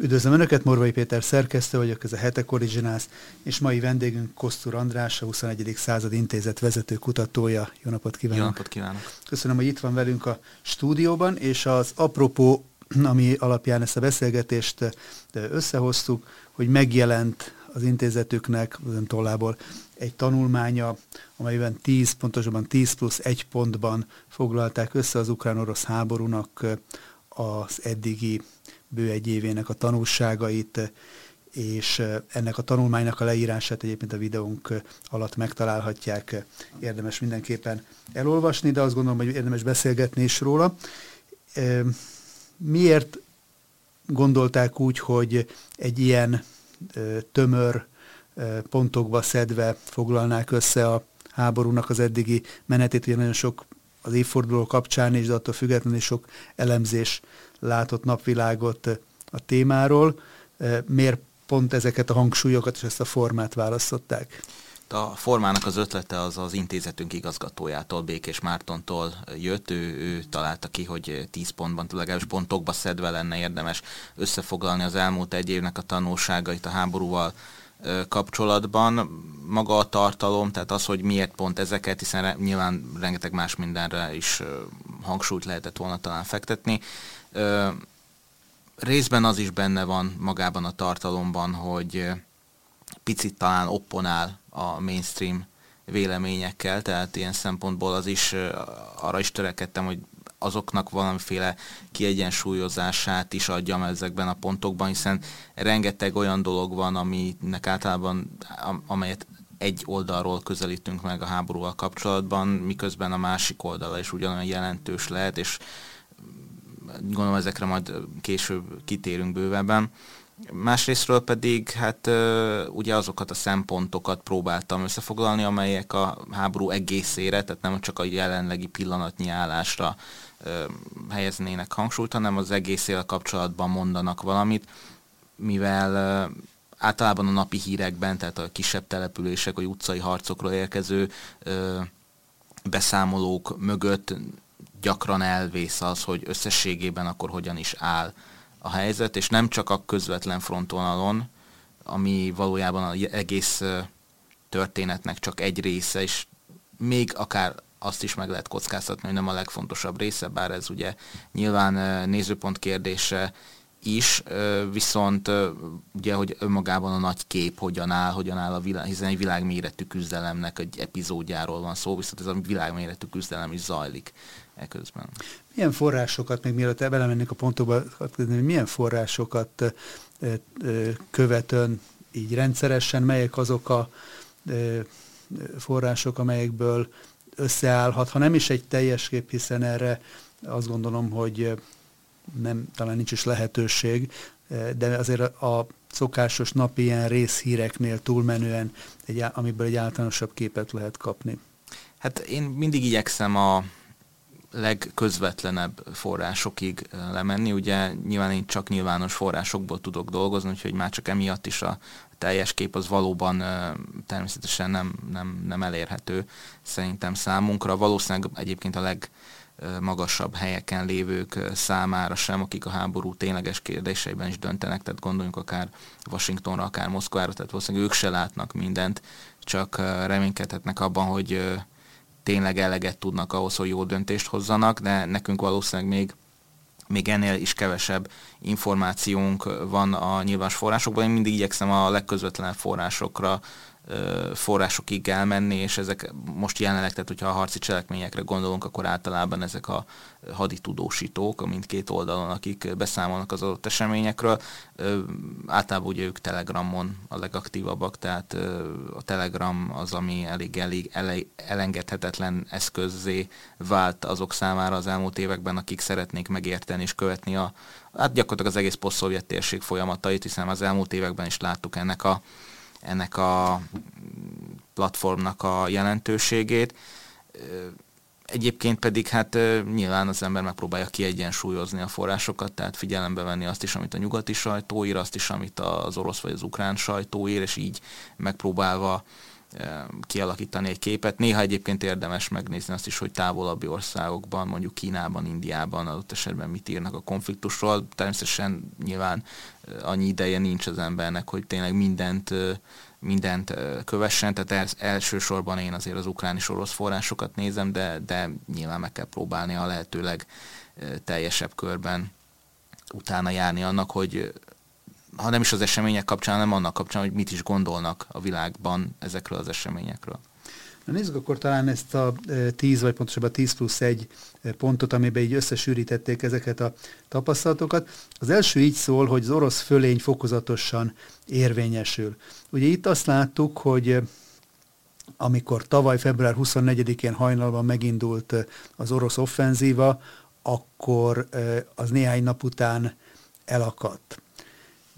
Üdvözlöm Önöket, Morvai Péter szerkesztő vagyok, ez a Hetek Originals, és mai vendégünk Kosztur András, a 21. század intézet vezető kutatója. Jó napot kívánok! Jó napot kívánok! Köszönöm, hogy itt van velünk a stúdióban, és az apropó, ami alapján ezt a beszélgetést összehoztuk, hogy megjelent az intézetüknek, az tollából egy tanulmánya, amelyben 10, pontosabban 10 plusz 1 pontban foglalták össze az ukrán-orosz háborúnak az eddigi bő egy évének a tanulságait, és ennek a tanulmánynak a leírását egyébként a videónk alatt megtalálhatják. Érdemes mindenképpen elolvasni, de azt gondolom, hogy érdemes beszélgetni is róla. Miért gondolták úgy, hogy egy ilyen tömör pontokba szedve foglalnák össze a háborúnak az eddigi menetét, ugye nagyon sok az évforduló kapcsán is, de attól függetlenül sok elemzés látott napvilágot a témáról. Miért pont ezeket a hangsúlyokat és ezt a formát választották? A formának az ötlete az az intézetünk igazgatójától, Békés Mártontól jött. Ő, ő találta ki, hogy 10 pontban, legalábbis pontokba szedve lenne érdemes összefoglalni az elmúlt egy évnek a tanulságait a háborúval kapcsolatban. Maga a tartalom, tehát az, hogy miért pont ezeket, hiszen nyilván rengeteg más mindenre is hangsúlyt lehetett volna talán fektetni. Részben az is benne van magában a tartalomban, hogy picit talán opponál a mainstream véleményekkel, tehát ilyen szempontból az is, arra is törekedtem, hogy azoknak valamiféle kiegyensúlyozását is adjam ezekben a pontokban, hiszen rengeteg olyan dolog van, aminek általában, amelyet egy oldalról közelítünk meg a háborúval kapcsolatban, miközben a másik oldala is ugyanolyan jelentős lehet, és gondolom ezekre majd később kitérünk bővebben. Másrésztről pedig hát ugye azokat a szempontokat próbáltam összefoglalni, amelyek a háború egészére, tehát nem csak a jelenlegi pillanatnyi állásra helyeznének hangsúlyt, hanem az egészével kapcsolatban mondanak valamit, mivel általában a napi hírekben, tehát a kisebb települések, vagy utcai harcokról érkező beszámolók mögött gyakran elvész az, hogy összességében akkor hogyan is áll a helyzet, és nem csak a közvetlen frontvonalon, ami valójában az egész történetnek csak egy része, és még akár azt is meg lehet kockáztatni, hogy nem a legfontosabb része, bár ez ugye nyilván nézőpont kérdése is, viszont ugye, hogy önmagában a nagy kép hogyan áll, hogyan áll a világ, hiszen egy világméretű küzdelemnek egy epizódjáról van szó, viszont ez a világméretű küzdelem is zajlik eközben. Milyen forrásokat, még mielőtt belemennék a pontokba, milyen forrásokat követön így rendszeresen, melyek azok a források, amelyekből összeállhat, ha nem is egy teljes kép, hiszen erre azt gondolom, hogy nem, talán nincs is lehetőség, de azért a szokásos napi ilyen részhíreknél túlmenően, egy, amiből egy általánosabb képet lehet kapni. Hát én mindig igyekszem a legközvetlenebb forrásokig lemenni. Ugye nyilván én csak nyilvános forrásokból tudok dolgozni, úgyhogy már csak emiatt is a teljes kép az valóban természetesen nem, nem, nem elérhető szerintem számunkra. Valószínűleg egyébként a legmagasabb helyeken lévők számára sem, akik a háború tényleges kérdéseiben is döntenek, tehát gondoljunk akár Washingtonra, akár Moszkvára, tehát valószínűleg ők se látnak mindent, csak reménykedhetnek abban, hogy tényleg eleget tudnak ahhoz, hogy jó döntést hozzanak, de nekünk valószínűleg még még ennél is kevesebb információnk van a nyilvános forrásokban. Én mindig igyekszem a legközvetlenebb forrásokra forrásokig elmenni, és ezek most jelenleg, tehát hogyha a harci cselekményekre gondolunk, akkor általában ezek a haditudósítók a mindkét oldalon, akik beszámolnak az adott eseményekről. Általában ugye ők Telegramon a legaktívabbak, tehát a Telegram az, ami elég, elég elengedhetetlen eszközzé vált azok számára az elmúlt években, akik szeretnék megérteni és követni a, hát gyakorlatilag az egész poszt térség folyamatait, hiszen az elmúlt években is láttuk ennek a ennek a platformnak a jelentőségét. Egyébként pedig hát nyilván az ember megpróbálja kiegyensúlyozni a forrásokat, tehát figyelembe venni azt is, amit a nyugati sajtó ír, azt is, amit az orosz vagy az ukrán sajtó ír, és így megpróbálva kialakítani egy képet. Néha egyébként érdemes megnézni azt is, hogy távolabbi országokban, mondjuk Kínában, Indiában adott esetben mit írnak a konfliktusról. Természetesen nyilván annyi ideje nincs az embernek, hogy tényleg mindent mindent kövessen, tehát elsősorban én azért az ukrán és orosz forrásokat nézem, de, de nyilván meg kell próbálni a lehetőleg teljesebb körben utána járni annak, hogy ha nem is az események kapcsán, hanem annak kapcsán, hogy mit is gondolnak a világban ezekről az eseményekről. Na nézzük akkor talán ezt a 10, vagy pontosabban 10 plusz 1 pontot, amiben így összesűrítették ezeket a tapasztalatokat. Az első így szól, hogy az orosz fölény fokozatosan érvényesül. Ugye itt azt láttuk, hogy amikor tavaly február 24-én hajnalban megindult az orosz offenzíva, akkor az néhány nap után elakadt.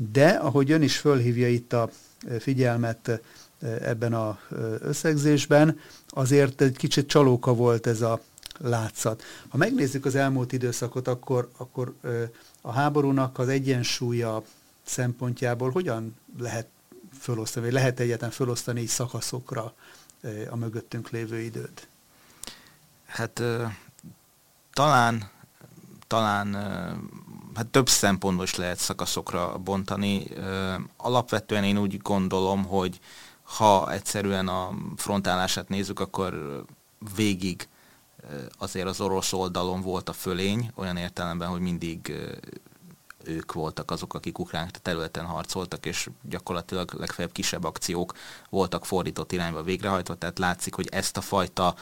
De, ahogy ön is fölhívja itt a figyelmet ebben az összegzésben, azért egy kicsit csalóka volt ez a látszat. Ha megnézzük az elmúlt időszakot, akkor, akkor a háborúnak az egyensúlya szempontjából hogyan lehet fölosztani, vagy lehet egyáltalán fölosztani így szakaszokra a mögöttünk lévő időt? Hát talán, talán hát több szempontból is lehet szakaszokra bontani. Alapvetően én úgy gondolom, hogy ha egyszerűen a frontálását nézzük, akkor végig azért az orosz oldalon volt a fölény, olyan értelemben, hogy mindig ők voltak azok, akik ukrán területen harcoltak, és gyakorlatilag legfeljebb kisebb akciók voltak fordított irányba végrehajtva, tehát látszik, hogy ezt a fajta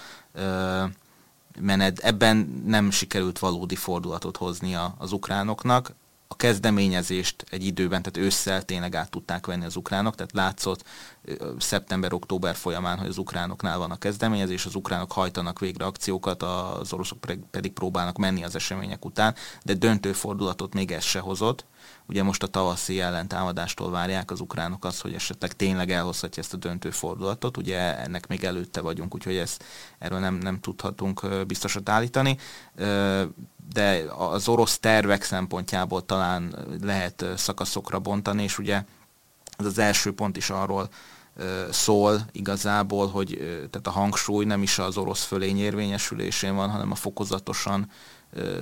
menet, ebben nem sikerült valódi fordulatot hozni az ukránoknak. A kezdeményezést egy időben, tehát ősszel tényleg át tudták venni az ukránok, tehát látszott szeptember-október folyamán, hogy az ukránoknál van a kezdeményezés, az ukránok hajtanak végre akciókat, az oroszok pedig próbálnak menni az események után, de döntő fordulatot még ez se hozott. Ugye most a tavaszi ellentámadástól várják az ukránok azt, hogy esetleg tényleg elhozhatja ezt a döntő fordulatot, ugye ennek még előtte vagyunk, úgyhogy ezt, erről nem, nem tudhatunk biztosat állítani. De az orosz tervek szempontjából talán lehet szakaszokra bontani, és ugye ez az első pont is arról szól igazából, hogy tehát a hangsúly nem is az orosz fölény érvényesülésén van, hanem a fokozatosan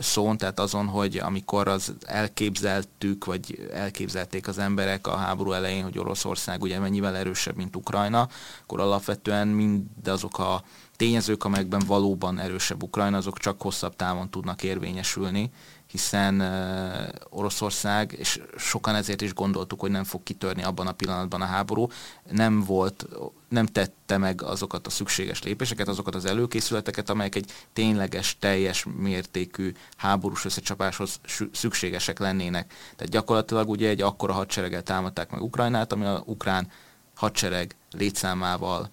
szón, tehát azon, hogy amikor az elképzeltük, vagy elképzelték az emberek a háború elején, hogy Oroszország ugye mennyivel erősebb, mint Ukrajna, akkor alapvetően mindazok a tényezők, amelyekben valóban erősebb Ukrajna, azok csak hosszabb távon tudnak érvényesülni, hiszen uh, Oroszország, és sokan ezért is gondoltuk, hogy nem fog kitörni abban a pillanatban a háború, nem volt, nem tette meg azokat a szükséges lépéseket, azokat az előkészületeket, amelyek egy tényleges, teljes mértékű háborús összecsapáshoz szükségesek lennének. Tehát gyakorlatilag ugye egy akkora hadsereggel támadták meg Ukrajnát, ami a ukrán hadsereg létszámával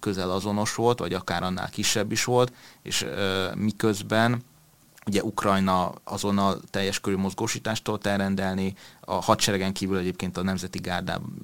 közel azonos volt, vagy akár annál kisebb is volt, és ö, miközben ugye Ukrajna azonnal teljes körű mozgósítást elrendelni, a hadseregen kívül egyébként a Nemzeti Gárdában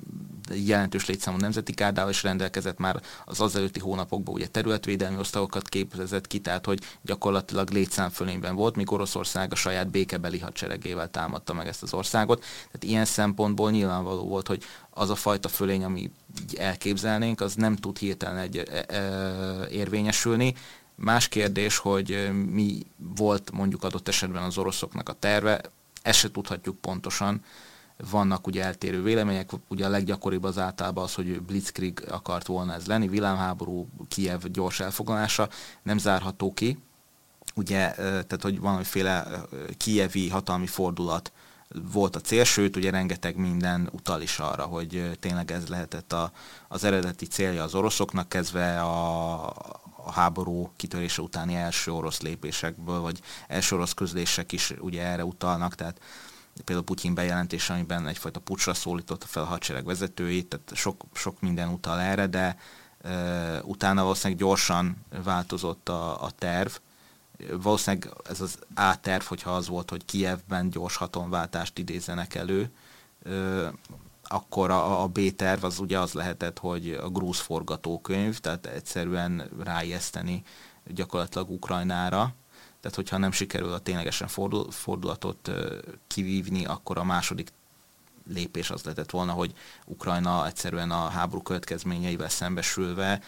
jelentős létszámú nemzeti gárdával is rendelkezett már az azelőtti hónapokban ugye területvédelmi osztagokat képezett ki, tehát hogy gyakorlatilag létszámfölényben volt, míg Oroszország a saját békebeli hadseregével támadta meg ezt az országot. Tehát ilyen szempontból nyilvánvaló volt, hogy az a fajta fölény, ami elképzelnénk, az nem tud hirtelen egy, e, e, érvényesülni. Más kérdés, hogy mi volt mondjuk adott esetben az oroszoknak a terve, ezt se tudhatjuk pontosan, vannak ugye eltérő vélemények, ugye a leggyakoribb az általában az, hogy Blitzkrieg akart volna ez lenni, világháború, Kiev gyors elfoglalása, nem zárható ki, ugye, tehát hogy valamiféle kievi hatalmi fordulat volt a cél, sőt, ugye rengeteg minden utal is arra, hogy tényleg ez lehetett a, az eredeti célja az oroszoknak, kezdve a, a háború kitörése utáni első orosz lépésekből, vagy első orosz közlések is ugye erre utalnak, tehát például Putyin bejelentése, amiben egyfajta pucsra szólította fel a hadsereg vezetőit, tehát sok, sok minden utal erre, de e, utána valószínűleg gyorsan változott a, a terv. Valószínűleg ez az A terv, hogyha az volt, hogy Kievben gyors hatonváltást idézenek elő, akkor a, a B terv az ugye az lehetett, hogy a grúz forgatókönyv, tehát egyszerűen ráijeszteni gyakorlatilag Ukrajnára, tehát hogyha nem sikerül a ténylegesen fordul, fordulatot kivívni, akkor a második lépés az lehetett volna, hogy Ukrajna egyszerűen a háború következményeivel szembesülve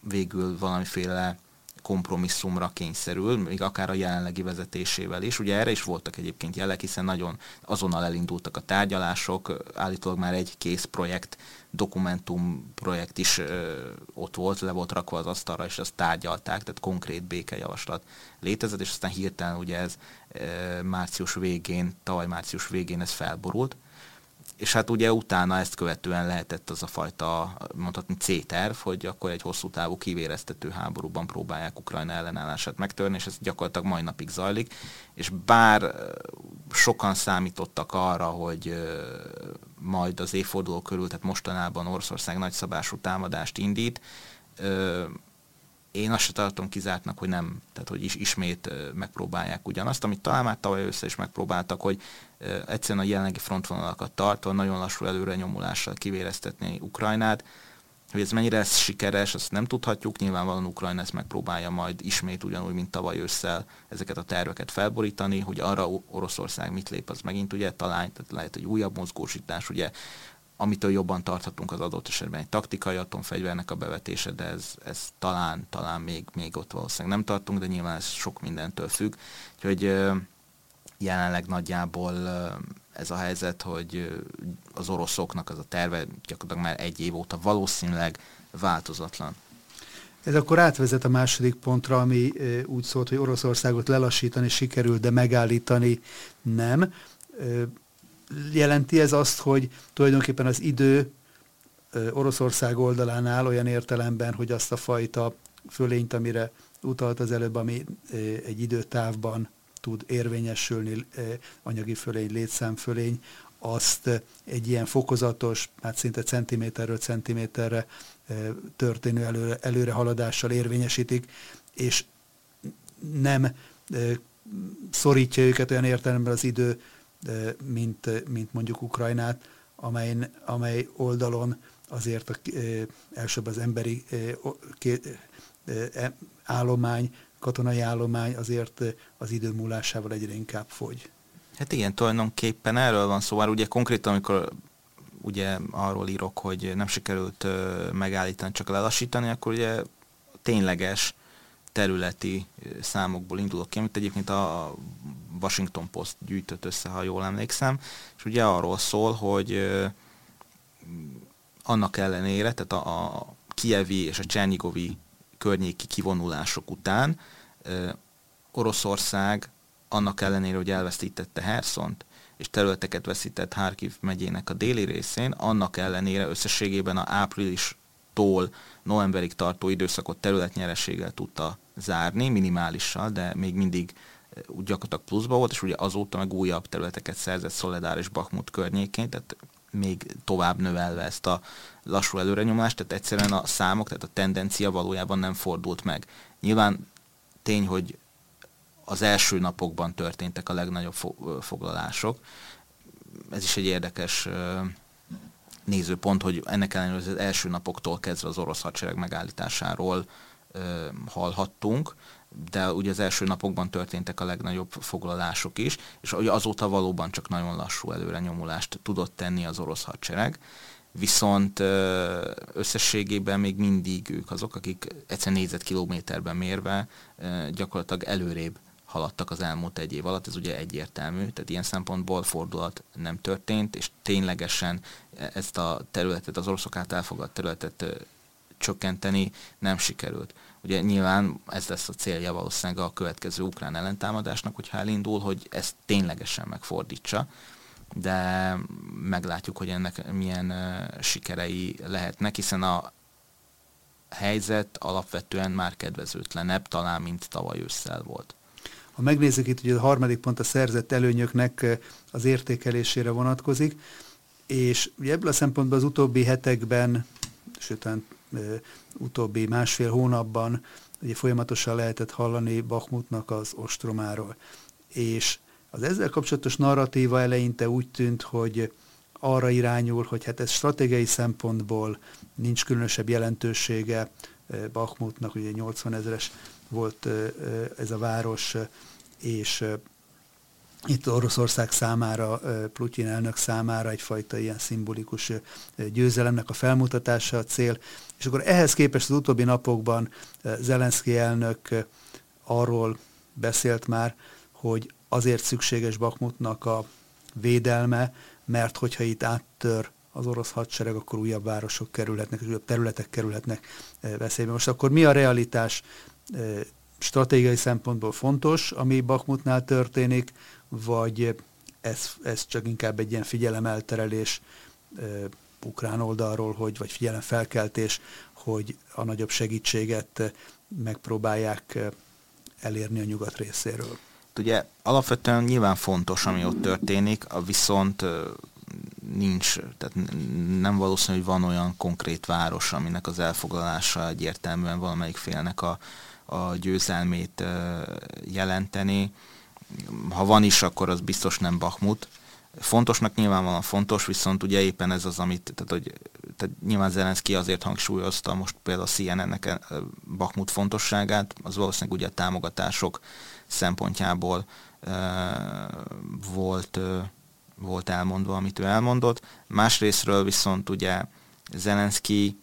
végül valamiféle kompromisszumra kényszerül, még akár a jelenlegi vezetésével is. Ugye erre is voltak egyébként jelek, hiszen nagyon azonnal elindultak a tárgyalások, állítólag már egy kész projekt, dokumentum projekt is ö, ott volt, le volt rakva az asztalra, és azt tárgyalták, tehát konkrét békejavaslat létezett, és aztán hirtelen ugye ez ö, március végén, tavaly március végén ez felborult, és hát ugye utána ezt követően lehetett az a fajta, mondhatni C-terv, hogy akkor egy hosszú távú kivéreztető háborúban próbálják Ukrajna ellenállását megtörni, és ez gyakorlatilag mai napig zajlik. És bár sokan számítottak arra, hogy majd az évforduló körül, tehát mostanában Oroszország nagyszabású támadást indít, én azt se tartom kizártnak, hogy nem, tehát hogy is ismét megpróbálják ugyanazt, amit talán már tavaly össze is megpróbáltak, hogy egyszerűen a jelenlegi frontvonalakat tartva nagyon lassú előre nyomulással kivéreztetni Ukrajnát. Hogy ez mennyire lesz sikeres, azt nem tudhatjuk, nyilvánvalóan Ukrajna ezt megpróbálja majd ismét ugyanúgy, mint tavaly ősszel ezeket a terveket felborítani, hogy arra Oroszország mit lép, az megint ugye talán, tehát lehet egy újabb mozgósítás, ugye amitől jobban tarthatunk az adott esetben egy taktikai atomfegyvernek a bevetése, de ez, ez talán, talán még, még ott valószínűleg nem tartunk, de nyilván ez sok mindentől függ. Úgyhogy jelenleg nagyjából ez a helyzet, hogy az oroszoknak az a terve gyakorlatilag már egy év óta valószínűleg változatlan. Ez akkor átvezet a második pontra, ami úgy szólt, hogy Oroszországot lelassítani sikerül, de megállítani nem jelenti ez azt, hogy tulajdonképpen az idő Oroszország oldalán áll olyan értelemben, hogy azt a fajta fölényt, amire utalt az előbb, ami egy időtávban tud érvényesülni, anyagi fölény, létszámfölény, azt egy ilyen fokozatos, hát szinte centiméterről centiméterre történő előre, előrehaladással érvényesítik, és nem szorítja őket olyan értelemben az idő mint, mint mondjuk Ukrajnát, amely, amely oldalon azért a, elsőbb az emberi állomány, katonai állomány azért az idő múlásával egyre inkább fogy. Hát igen, tulajdonképpen erről van szó. Már ugye konkrétan, amikor ugye arról írok, hogy nem sikerült megállítani, csak lelassítani, akkor ugye tényleges területi számokból indulok ki, amit egyébként a Washington Post gyűjtött össze, ha jól emlékszem, és ugye arról szól, hogy annak ellenére, tehát a, a kievi és a Csernigovi környéki kivonulások után Oroszország annak ellenére, hogy elveszítette Herszont, és területeket veszített Harkiv megyének a déli részén, annak ellenére összességében a áprilistól novemberig tartó időszakot területnyereséggel tudta zárni, minimálisan, de még mindig úgy gyakorlatilag pluszba volt, és ugye azóta meg újabb területeket szerzett Szoledár és Bakmut környékén, tehát még tovább növelve ezt a lassú előrenyomást, tehát egyszerűen a számok, tehát a tendencia valójában nem fordult meg. Nyilván tény, hogy az első napokban történtek a legnagyobb foglalások. Ez is egy érdekes nézőpont, hogy ennek ellenére az első napoktól kezdve az orosz hadsereg megállításáról hallhattunk de ugye az első napokban történtek a legnagyobb foglalások is, és azóta valóban csak nagyon lassú előre nyomulást tudott tenni az orosz hadsereg, viszont összességében még mindig ők azok, akik egyszer négyzetkilométerben mérve gyakorlatilag előrébb haladtak az elmúlt egy év alatt, ez ugye egyértelmű, tehát ilyen szempontból fordulat nem történt, és ténylegesen ezt a területet, az oroszok által elfogadt területet csökkenteni nem sikerült. Ugye nyilván ez lesz a célja valószínűleg a következő ukrán ellentámadásnak, hogyha elindul, hogy ezt ténylegesen megfordítsa, de meglátjuk, hogy ennek milyen sikerei lehetnek, hiszen a helyzet alapvetően már kedvezőtlenebb, talán mint tavaly ősszel volt. Ha megnézzük itt, hogy a harmadik pont a szerzett előnyöknek az értékelésére vonatkozik, és ebből a szempontból az utóbbi hetekben, sőt, utóbbi másfél hónapban ugye folyamatosan lehetett hallani Bachmutnak az ostromáról. És az ezzel kapcsolatos narratíva eleinte úgy tűnt, hogy arra irányul, hogy hát ez stratégiai szempontból nincs különösebb jelentősége Bachmutnak, ugye 80 ezeres volt ez a város, és itt Oroszország számára, Putyin elnök számára egyfajta ilyen szimbolikus győzelemnek a felmutatása a cél. És akkor ehhez képest az utóbbi napokban Zelenszky elnök arról beszélt már, hogy azért szükséges Bakmutnak a védelme, mert hogyha itt áttör az orosz hadsereg, akkor újabb városok kerülhetnek, újabb területek kerülhetnek veszélybe. Most akkor mi a realitás? Stratégiai szempontból fontos, ami Bakmutnál történik, vagy ez, ez csak inkább egy ilyen figyelemelterelés ukrán oldalról, hogy, vagy figyelemfelkeltés, hogy a nagyobb segítséget megpróbálják elérni a nyugat részéről. Ugye alapvetően nyilván fontos, ami ott történik, a viszont nincs, tehát nem valószínű, hogy van olyan konkrét város, aminek az elfoglalása egyértelműen valamelyik félnek a, a győzelmét jelenteni. Ha van is, akkor az biztos nem Bakmut. Fontosnak nyilvánvalóan fontos, viszont ugye éppen ez az, amit, tehát, hogy, tehát nyilván Zelenszky azért hangsúlyozta most például a CNN-nek Bakmut fontosságát, az valószínűleg ugye a támogatások szempontjából volt, volt elmondva, amit ő elmondott. Másrésztről viszont ugye Zelenszky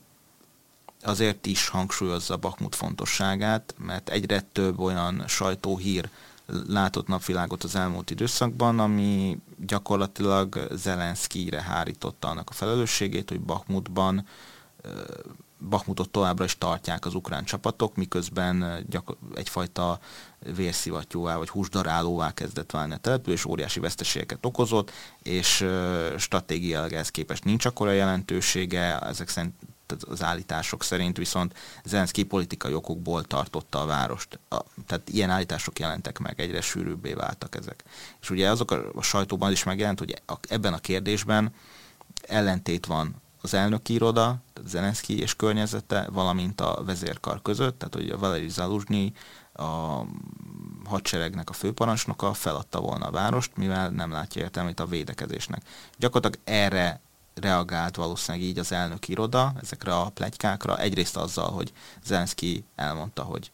azért is hangsúlyozza Bakmut fontosságát, mert egyre több olyan sajtóhír látott napvilágot az elmúlt időszakban, ami gyakorlatilag Zelenszkijre hárította annak a felelősségét, hogy Bakmutban Bakmutot továbbra is tartják az ukrán csapatok, miközben egyfajta vérszivattyúvá vagy húsdarálóvá kezdett válni a település, óriási veszteségeket okozott, és stratégiailag ehhez képest nincs akkora jelentősége, ezek szerint az állítások szerint viszont Zelenszky politikai okokból tartotta a várost. A, tehát ilyen állítások jelentek meg, egyre sűrűbbé váltak ezek. És ugye azok a, a sajtóban is megjelent, hogy a, ebben a kérdésben ellentét van az elnöki iroda, Zelenszky és környezete, valamint a vezérkar között, tehát hogy a Valeri Zaluzsnyi, a hadseregnek a főparancsnoka feladta volna a várost, mivel nem látja értelmét a védekezésnek. Gyakorlatilag erre reagált valószínűleg így az elnök iroda ezekre a plegykákra. Egyrészt azzal, hogy Zelenszky elmondta, hogy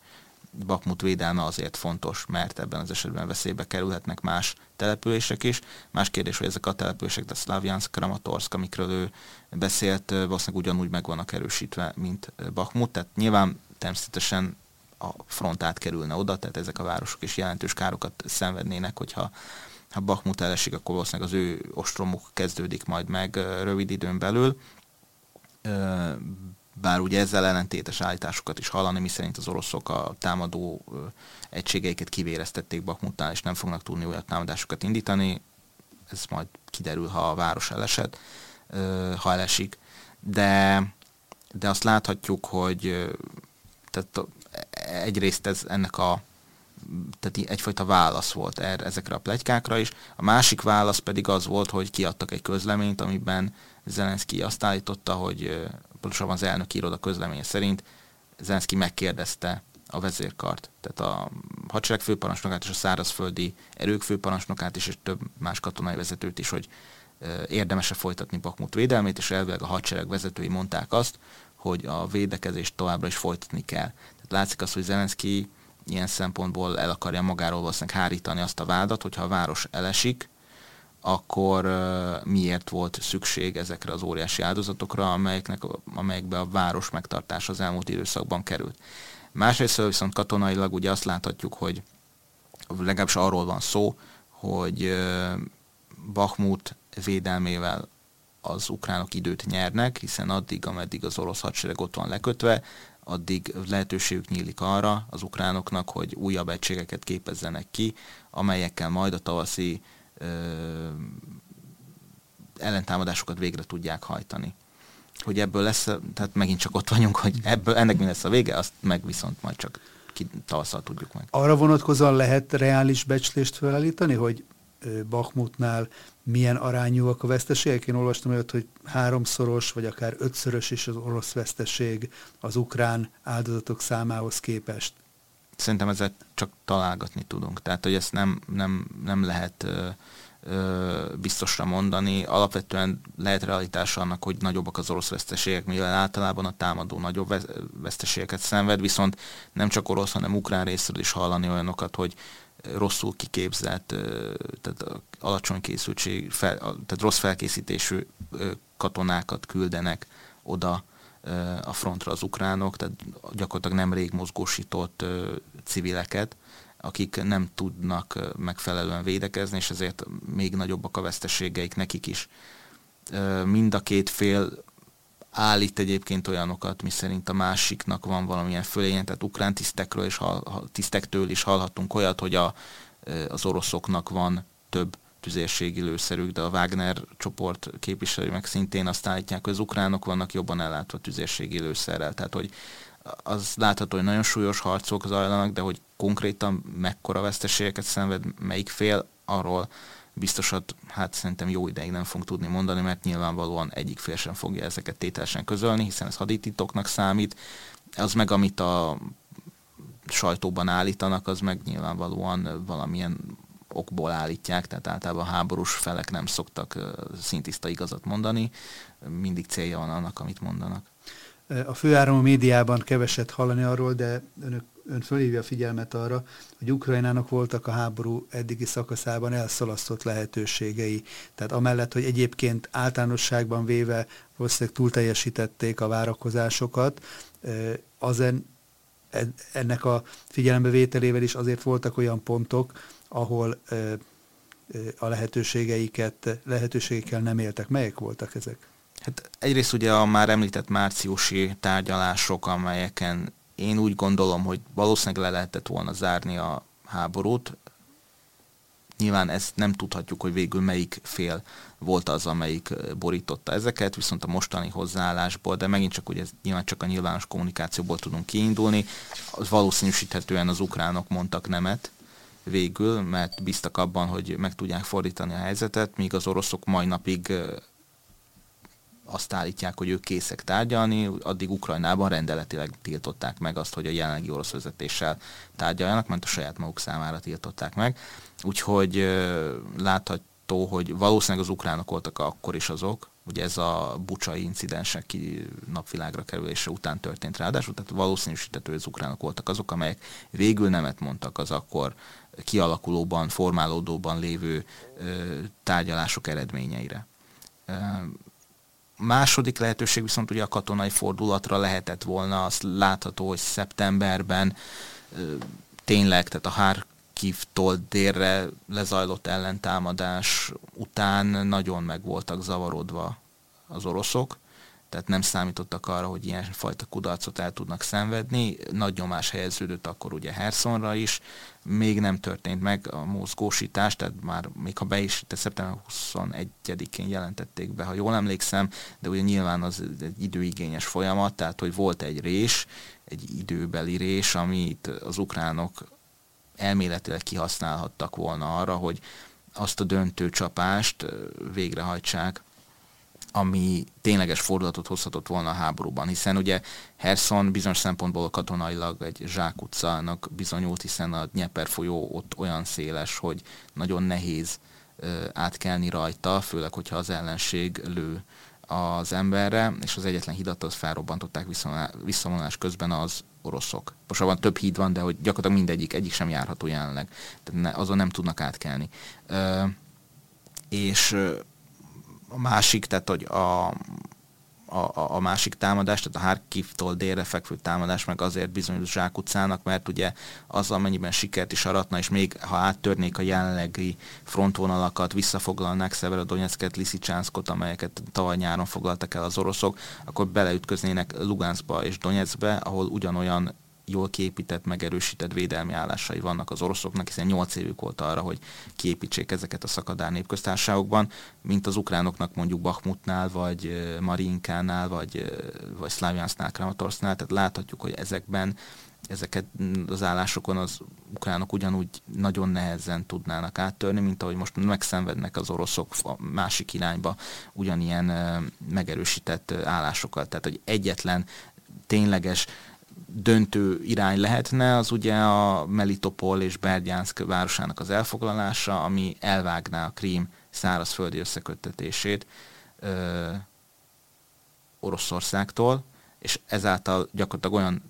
Bakmut védelme azért fontos, mert ebben az esetben veszélybe kerülhetnek más települések is. Más kérdés, hogy ezek a települések, de Szlavjansk, Kramatorsk, amikről ő beszélt, valószínűleg ugyanúgy meg vannak erősítve, mint Bakmut. Tehát nyilván természetesen a front átkerülne oda, tehát ezek a városok is jelentős károkat szenvednének, hogyha ha Bakmut elesik, akkor valószínűleg az ő ostromuk kezdődik majd meg rövid időn belül. Bár ugye ezzel ellentétes állításokat is hallani, miszerint az oroszok a támadó egységeiket kivéreztették Bakmutnál, és nem fognak tudni olyan támadásokat indítani. Ez majd kiderül, ha a város elesett, ha elesik. De, de azt láthatjuk, hogy tehát egyrészt ez ennek a tehát egyfajta válasz volt erre, ezekre a plegykákra is. A másik válasz pedig az volt, hogy kiadtak egy közleményt, amiben Zelenszky azt állította, hogy pontosabban az elnök iroda közleménye szerint Zelenszky megkérdezte a vezérkart, tehát a hadsereg főparancsnokát és a szárazföldi erők főparancsnokát is, és több más katonai vezetőt is, hogy érdemese folytatni Bakmut védelmét, és elvileg a hadsereg vezetői mondták azt, hogy a védekezést továbbra is folytatni kell. Tehát látszik az, hogy Zelenszky ilyen szempontból el akarja magáról valószínűleg hárítani azt a vádat, hogyha a város elesik, akkor miért volt szükség ezekre az óriási áldozatokra, amelyeknek, amelyekbe a város megtartása az elmúlt időszakban került. Másrészt viszont katonailag ugye azt láthatjuk, hogy legalábbis arról van szó, hogy Bakhmut védelmével az ukránok időt nyernek, hiszen addig, ameddig az orosz hadsereg ott van lekötve, addig lehetőségük nyílik arra az ukránoknak, hogy újabb egységeket képezzenek ki, amelyekkel majd a tavaszi ö, ellentámadásokat végre tudják hajtani. Hogy ebből lesz, tehát megint csak ott vagyunk, hogy ebből, ennek mi lesz a vége, azt meg viszont majd csak ki, tavasszal tudjuk meg. Arra vonatkozóan lehet reális becslést felállítani, hogy Bakmutnál milyen arányúak a veszteségek. Én olvastam olyat, hogy háromszoros, vagy akár ötszörös is az orosz veszteség az ukrán áldozatok számához képest. Szerintem ezzel csak találgatni tudunk. Tehát, hogy ezt nem, nem, nem lehet ö, ö, biztosra mondani. Alapvetően lehet realitása annak, hogy nagyobbak az orosz veszteségek, mivel általában a támadó nagyobb veszteségeket szenved, viszont nem csak orosz, hanem ukrán részről is hallani olyanokat, hogy rosszul kiképzett, tehát alacsony készültség, fel, tehát rossz felkészítésű katonákat küldenek oda a frontra az ukránok, tehát gyakorlatilag nem rég mozgósított civileket, akik nem tudnak megfelelően védekezni, és ezért még nagyobbak a veszteségeik nekik is. Mind a két fél állít egyébként olyanokat, miszerint a másiknak van valamilyen fölénye, tehát ukrán tisztekről és tisztektől is hallhatunk olyat, hogy a, az oroszoknak van több tüzérségi lőszerük, de a Wagner csoport képviselői meg szintén azt állítják, hogy az ukránok vannak jobban ellátva tüzérségi lőszerrel. Tehát, hogy az látható, hogy nagyon súlyos harcok zajlanak, de hogy konkrétan mekkora veszteségeket szenved melyik fél, arról biztosat, hát szerintem jó ideig nem fogunk tudni mondani, mert nyilvánvalóan egyik fél sem fogja ezeket tételesen közölni, hiszen ez hadititoknak számít. Az meg, amit a sajtóban állítanak, az meg nyilvánvalóan valamilyen okból állítják, tehát általában háborús felek nem szoktak szintiszta igazat mondani, mindig célja van annak, amit mondanak. A főáramú médiában keveset hallani arról, de önök, ön fölhívja a figyelmet arra, hogy Ukrajnának voltak a háború eddigi szakaszában elszalasztott lehetőségei. Tehát amellett, hogy egyébként általánosságban véve valószínűleg túlteljesítették a várakozásokat, azen, ennek a figyelembevételével is azért voltak olyan pontok, ahol a lehetőségeiket, lehetőségekkel nem éltek. Melyek voltak ezek? Hát egyrészt ugye a már említett márciusi tárgyalások, amelyeken én úgy gondolom, hogy valószínűleg le lehetett volna zárni a háborút. Nyilván ezt nem tudhatjuk, hogy végül melyik fél volt az, amelyik borította ezeket, viszont a mostani hozzáállásból, de megint csak ugye nyilván csak a nyilvános kommunikációból tudunk kiindulni, az valószínűsíthetően az ukránok mondtak nemet, végül, mert bíztak abban, hogy meg tudják fordítani a helyzetet, míg az oroszok mai napig azt állítják, hogy ők készek tárgyalni, addig Ukrajnában rendeletileg tiltották meg azt, hogy a jelenlegi orosz vezetéssel tárgyaljanak, mert a saját maguk számára tiltották meg. Úgyhogy látható, hogy valószínűleg az ukránok voltak akkor is azok, ugye ez a bucsai incidensek ki napvilágra kerülése után történt ráadásul, tehát valószínűsítető, hogy az ukránok voltak azok, amelyek végül nemet mondtak az akkor kialakulóban, formálódóban lévő tárgyalások eredményeire. Második lehetőség viszont ugye a katonai fordulatra lehetett volna, azt látható, hogy szeptemberben tényleg, tehát a Harkivtól délre lezajlott ellentámadás után nagyon meg voltak zavarodva az oroszok, tehát nem számítottak arra, hogy ilyen fajta kudarcot el tudnak szenvedni. Nagy nyomás helyeződött akkor ugye Hersonra is, még nem történt meg a mozgósítás, tehát már még ha be is, te szeptember 21-én jelentették be, ha jól emlékszem, de ugye nyilván az egy időigényes folyamat, tehát hogy volt egy rés, egy időbeli rés, amit az ukránok elméletileg kihasználhattak volna arra, hogy azt a döntő csapást végrehajtsák, ami tényleges fordulatot hozhatott volna a háborúban, hiszen ugye Herson bizonyos szempontból katonailag egy zsákutcának bizonyult, hiszen a Dnieper folyó ott olyan széles, hogy nagyon nehéz átkelni rajta, főleg, hogyha az ellenség lő az emberre, és az egyetlen hidat az felrobbantották visszavonulás közben az oroszok. Most van több híd van, de hogy gyakorlatilag mindegyik, egyik sem járható jelenleg. Tehát ne, azon nem tudnak átkelni. Ö, és a másik, tehát hogy a, a, a másik támadás, tehát a Harkivtól délre fekvő támadás meg azért bizonyos zsákutcának, mert ugye az amennyiben sikert is aratna, és még ha áttörnék a jelenlegi frontvonalakat, visszafoglalnák Szeverodonyecket, Lisicsánszkot, amelyeket tavaly nyáron foglaltak el az oroszok, akkor beleütköznének Luganskba és Donyeckbe, ahol ugyanolyan jól kiépített, megerősített védelmi állásai vannak az oroszoknak, hiszen 8 évük volt arra, hogy kiépítsék ezeket a szakadár népköztársaságokban, mint az ukránoknak mondjuk Bakhmutnál, vagy Marinkánál, vagy, vagy Szlávjánsznál, Kramatorsznál, tehát láthatjuk, hogy ezekben ezeket az állásokon az ukránok ugyanúgy nagyon nehezen tudnának áttörni, mint ahogy most megszenvednek az oroszok a másik irányba ugyanilyen megerősített állásokat. Tehát, hogy egyetlen tényleges döntő irány lehetne, az ugye a Melitopol és Berdjánszk városának az elfoglalása, ami elvágná a Krím szárazföldi összeköttetését ö, Oroszországtól, és ezáltal gyakorlatilag olyan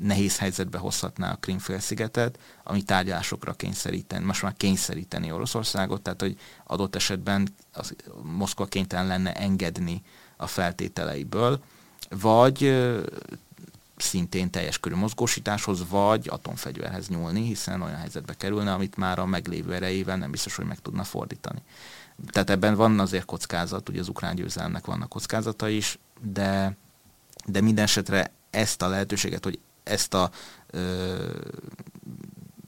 nehéz helyzetbe hozhatná a Krimfélszigetet, ami tárgyalásokra kényszeríteni, most már kényszeríteni Oroszországot, tehát hogy adott esetben az, Moszkva kénytelen lenne engedni a feltételeiből, vagy szintén teljes körű mozgósításhoz, vagy atomfegyverhez nyúlni, hiszen olyan helyzetbe kerülne, amit már a meglévő erejével nem biztos, hogy meg tudna fordítani. Tehát ebben van azért kockázat, ugye az ukrán győzelemnek vannak kockázata is, de, de minden esetre ezt a lehetőséget, hogy ezt a ö,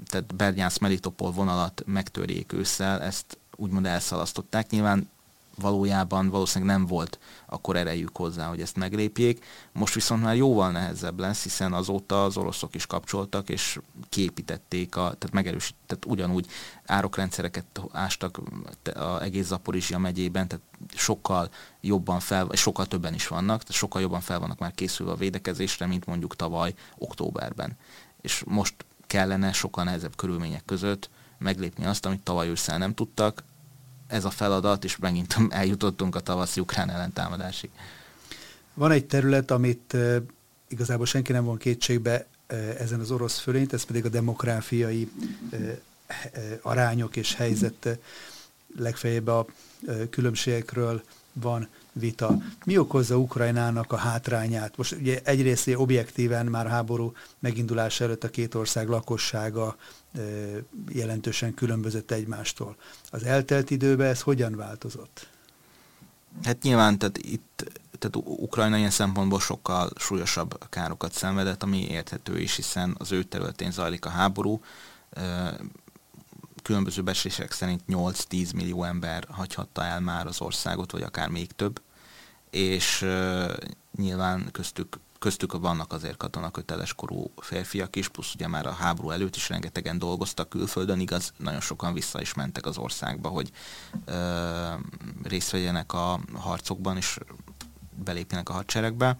tehát Bernyász Melitopol vonalat megtörjék ősszel, ezt úgymond elszalasztották. Nyilván valójában valószínűleg nem volt akkor erejük hozzá, hogy ezt meglépjék. Most viszont már jóval nehezebb lesz, hiszen azóta az oroszok is kapcsoltak, és képítették, a, tehát megerősített ugyanúgy árokrendszereket ástak az egész Zaporizsia megyében, tehát sokkal jobban fel, sokkal többen is vannak, tehát sokkal jobban fel vannak már készülve a védekezésre, mint mondjuk tavaly októberben. És most kellene sokkal nehezebb körülmények között meglépni azt, amit tavaly ősszel nem tudtak, ez a feladat, és megint eljutottunk a tavaszi ukrán ellentámadásig. Van egy terület, amit igazából senki nem von kétségbe ezen az orosz fölényt, ez pedig a demográfiai arányok és helyzet legfeljebb a különbségekről van vita. Mi okozza Ukrajnának a hátrányát? Most ugye egyrészt objektíven már háború megindulás előtt a két ország lakossága jelentősen különbözött egymástól. Az eltelt időben ez hogyan változott? Hát nyilván, tehát itt tehát Ukrajna ilyen szempontból sokkal súlyosabb károkat szenvedett, ami érthető is, hiszen az ő területén zajlik a háború. Különböző becslések szerint 8-10 millió ember hagyhatta el már az országot, vagy akár még több, és nyilván köztük köztük vannak azért katonaköteles korú férfiak is, plusz ugye már a háború előtt is rengetegen dolgoztak külföldön, igaz, nagyon sokan vissza is mentek az országba, hogy ö, részt vegyenek a harcokban, és belépjenek a hadseregbe.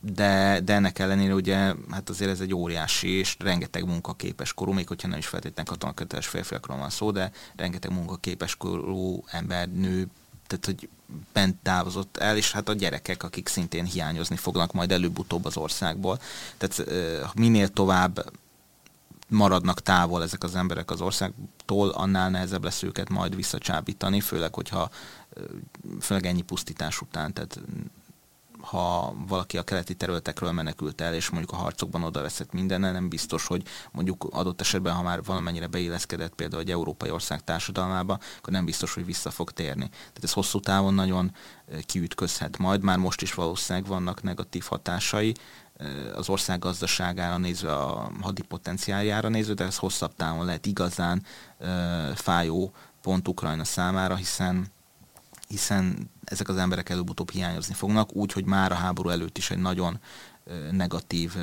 De, de ennek ellenére ugye, hát azért ez egy óriási és rengeteg munkaképes korú, még hogyha nem is feltétlenül katonaköteles férfiakról van szó, de rengeteg munkaképes korú ember, nő tehát hogy bent távozott el, és hát a gyerekek, akik szintén hiányozni fognak majd előbb-utóbb az országból. Tehát minél tovább maradnak távol ezek az emberek az országtól, annál nehezebb lesz őket majd visszacsábítani, főleg, hogyha főleg ennyi pusztítás után, tehát ha valaki a keleti területekről menekült el, és mondjuk a harcokban oda veszett minden, nem biztos, hogy mondjuk adott esetben, ha már valamennyire beilleszkedett például egy európai ország társadalmába, akkor nem biztos, hogy vissza fog térni. Tehát ez hosszú távon nagyon kiütközhet majd, már most is valószínűleg vannak negatív hatásai, az ország gazdaságára nézve, a hadi potenciáljára nézve, de ez hosszabb távon lehet igazán fájó pont Ukrajna számára, hiszen hiszen ezek az emberek előbb-utóbb hiányozni fognak, úgy, hogy már a háború előtt is egy nagyon negatív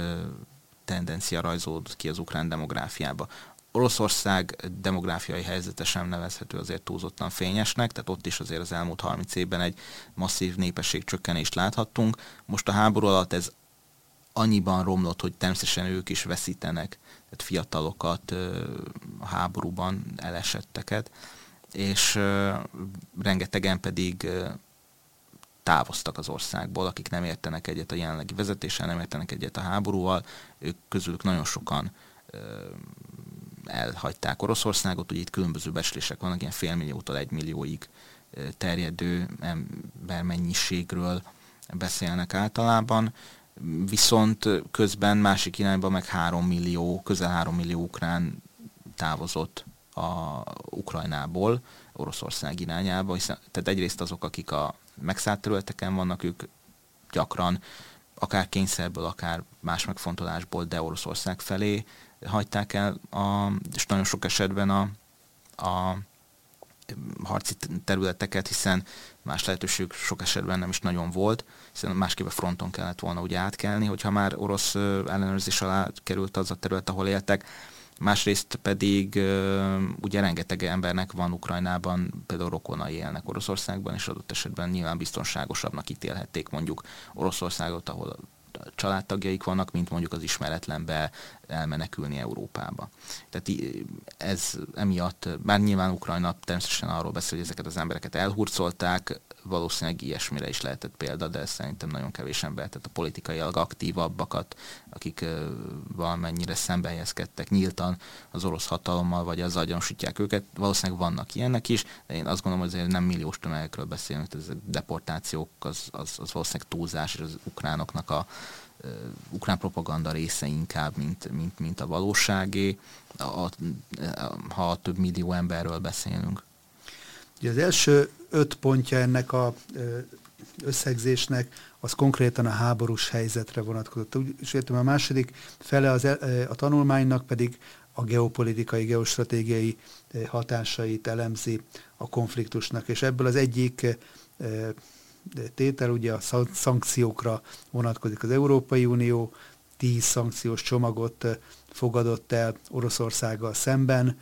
tendencia rajzolódott ki az ukrán demográfiába. Oroszország demográfiai helyzete sem nevezhető azért túlzottan fényesnek, tehát ott is azért az elmúlt 30 évben egy masszív népességcsökkenést láthattunk. Most a háború alatt ez annyiban romlott, hogy természetesen ők is veszítenek, tehát fiatalokat a háborúban elesetteket, és rengetegen pedig távoztak az országból, akik nem értenek egyet a jelenlegi vezetéssel, nem értenek egyet a háborúval, ők közülük nagyon sokan elhagyták Oroszországot, ugye itt különböző becslések vannak, ilyen félmilliótól egy millióig terjedő embermennyiségről beszélnek általában, viszont közben másik irányban meg 3 millió, közel 3 millió ukrán távozott a Ukrajnából Oroszország irányába, hiszen, tehát egyrészt azok, akik a megszállt területeken vannak, ők gyakran akár kényszerből, akár más megfontolásból, de Oroszország felé hagyták el, a, és nagyon sok esetben a, a harci területeket, hiszen más lehetőség sok esetben nem is nagyon volt, hiszen másképp a fronton kellett volna ugye átkelni, hogyha már orosz ellenőrzés alá került az a terület, ahol éltek, másrészt pedig ugye rengeteg embernek van Ukrajnában, például rokonai élnek Oroszországban, és adott esetben nyilván biztonságosabbnak ítélhették mondjuk Oroszországot, ahol családtagjaik vannak, mint mondjuk az ismeretlenbe elmenekülni Európába. Tehát ez emiatt, bár nyilván Ukrajna természetesen arról beszél, hogy ezeket az embereket elhurcolták, valószínűleg ilyesmire is lehetett példa, de szerintem nagyon kevés ember, tehát a politikailag aktívabbakat, akik valamennyire szembehelyezkedtek nyíltan az orosz hatalommal, vagy az agyonsítják őket, valószínűleg vannak ilyenek is, de én azt gondolom, hogy azért nem milliós tömegekről beszélünk, ez a deportációk az, az, az valószínűleg túlzás, és az ukránoknak a ukrán propaganda része inkább, mint, mint, mint a valóságé, a, a, ha több millió emberről beszélünk. Ugye az első öt pontja ennek a összegzésnek, az konkrétan a háborús helyzetre vonatkozott. És értem, a második fele az, a tanulmánynak pedig a geopolitikai, geostratégiai hatásait elemzi a konfliktusnak, és ebből az egyik tétel ugye a szankciókra vonatkozik az Európai Unió, tíz szankciós csomagot fogadott el Oroszországgal szemben.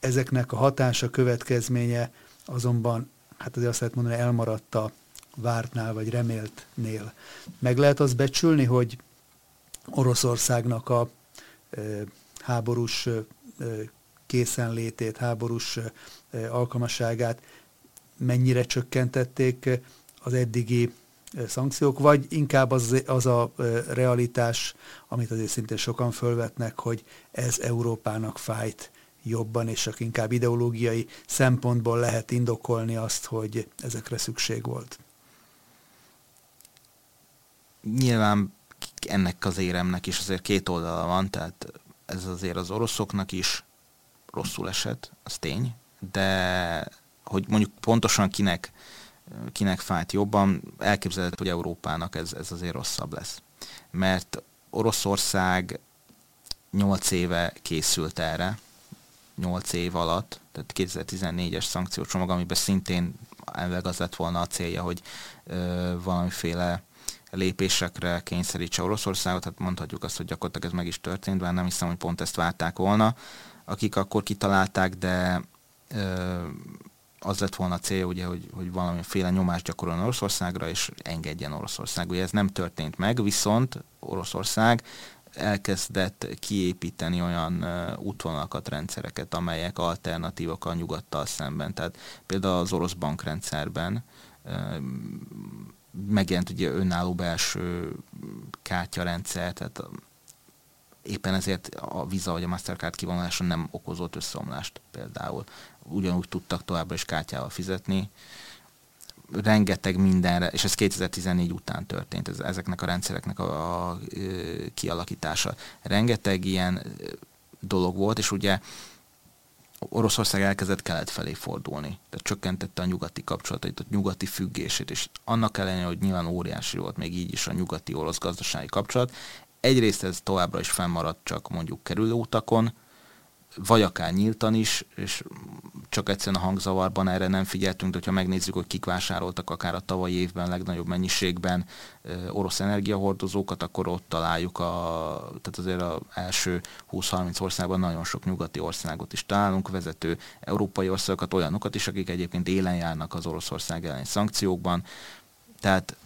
Ezeknek a hatása, következménye azonban, hát azért azt lehet mondani, elmaradt a vártnál vagy reméltnél. Meg lehet azt becsülni, hogy Oroszországnak a háborús készenlétét, háborús alkalmasságát mennyire csökkentették az eddigi szankciók, vagy inkább az, az a realitás, amit azért szintén sokan fölvetnek, hogy ez Európának fájt jobban, és csak inkább ideológiai szempontból lehet indokolni azt, hogy ezekre szükség volt. Nyilván ennek az éremnek is azért két oldala van, tehát ez azért az oroszoknak is rosszul esett, az tény, de hogy mondjuk pontosan kinek, kinek fájt jobban, elképzelhető, hogy Európának ez, ez azért rosszabb lesz. Mert Oroszország 8 éve készült erre, 8 év alatt, tehát 2014-es szankciócsomag, amiben szintén elveg az lett volna a célja, hogy ö, valamiféle lépésekre kényszerítse Oroszországot, tehát mondhatjuk azt, hogy gyakorlatilag ez meg is történt, bár nem hiszem, hogy pont ezt várták volna, akik akkor kitalálták, de ö, az lett volna a cél, ugye, hogy, hogy valamiféle nyomást gyakoroljon Oroszországra, és engedjen Oroszország. Ugye ez nem történt meg, viszont Oroszország elkezdett kiépíteni olyan útvonalakat, rendszereket, amelyek alternatívak a nyugattal szemben. Tehát például az orosz bankrendszerben megjelent ugye önálló belső kártyarendszer, tehát éppen ezért a Visa vagy a Mastercard kivonulása nem okozott összeomlást például. Ugyanúgy tudtak továbbra is kártyával fizetni, rengeteg mindenre, és ez 2014 után történt, ez, ezeknek a rendszereknek a, a kialakítása. Rengeteg ilyen dolog volt, és ugye Oroszország elkezdett kelet felé fordulni, tehát csökkentette a nyugati kapcsolatait, a nyugati függését, és annak ellenére, hogy nyilván óriási volt még így is a nyugati orosz gazdasági kapcsolat, egyrészt ez továbbra is fennmaradt csak mondjuk kerülőutakon, vagy akár nyíltan is, és csak egyszerűen a hangzavarban erre nem figyeltünk, de ha megnézzük, hogy kik vásároltak akár a tavalyi évben legnagyobb mennyiségben orosz energiahordozókat, akkor ott találjuk a, tehát azért az első 20-30 országban nagyon sok nyugati országot is találunk, vezető európai országokat, olyanokat is, akik egyébként élen járnak az Oroszország elleni szankciókban. Tehát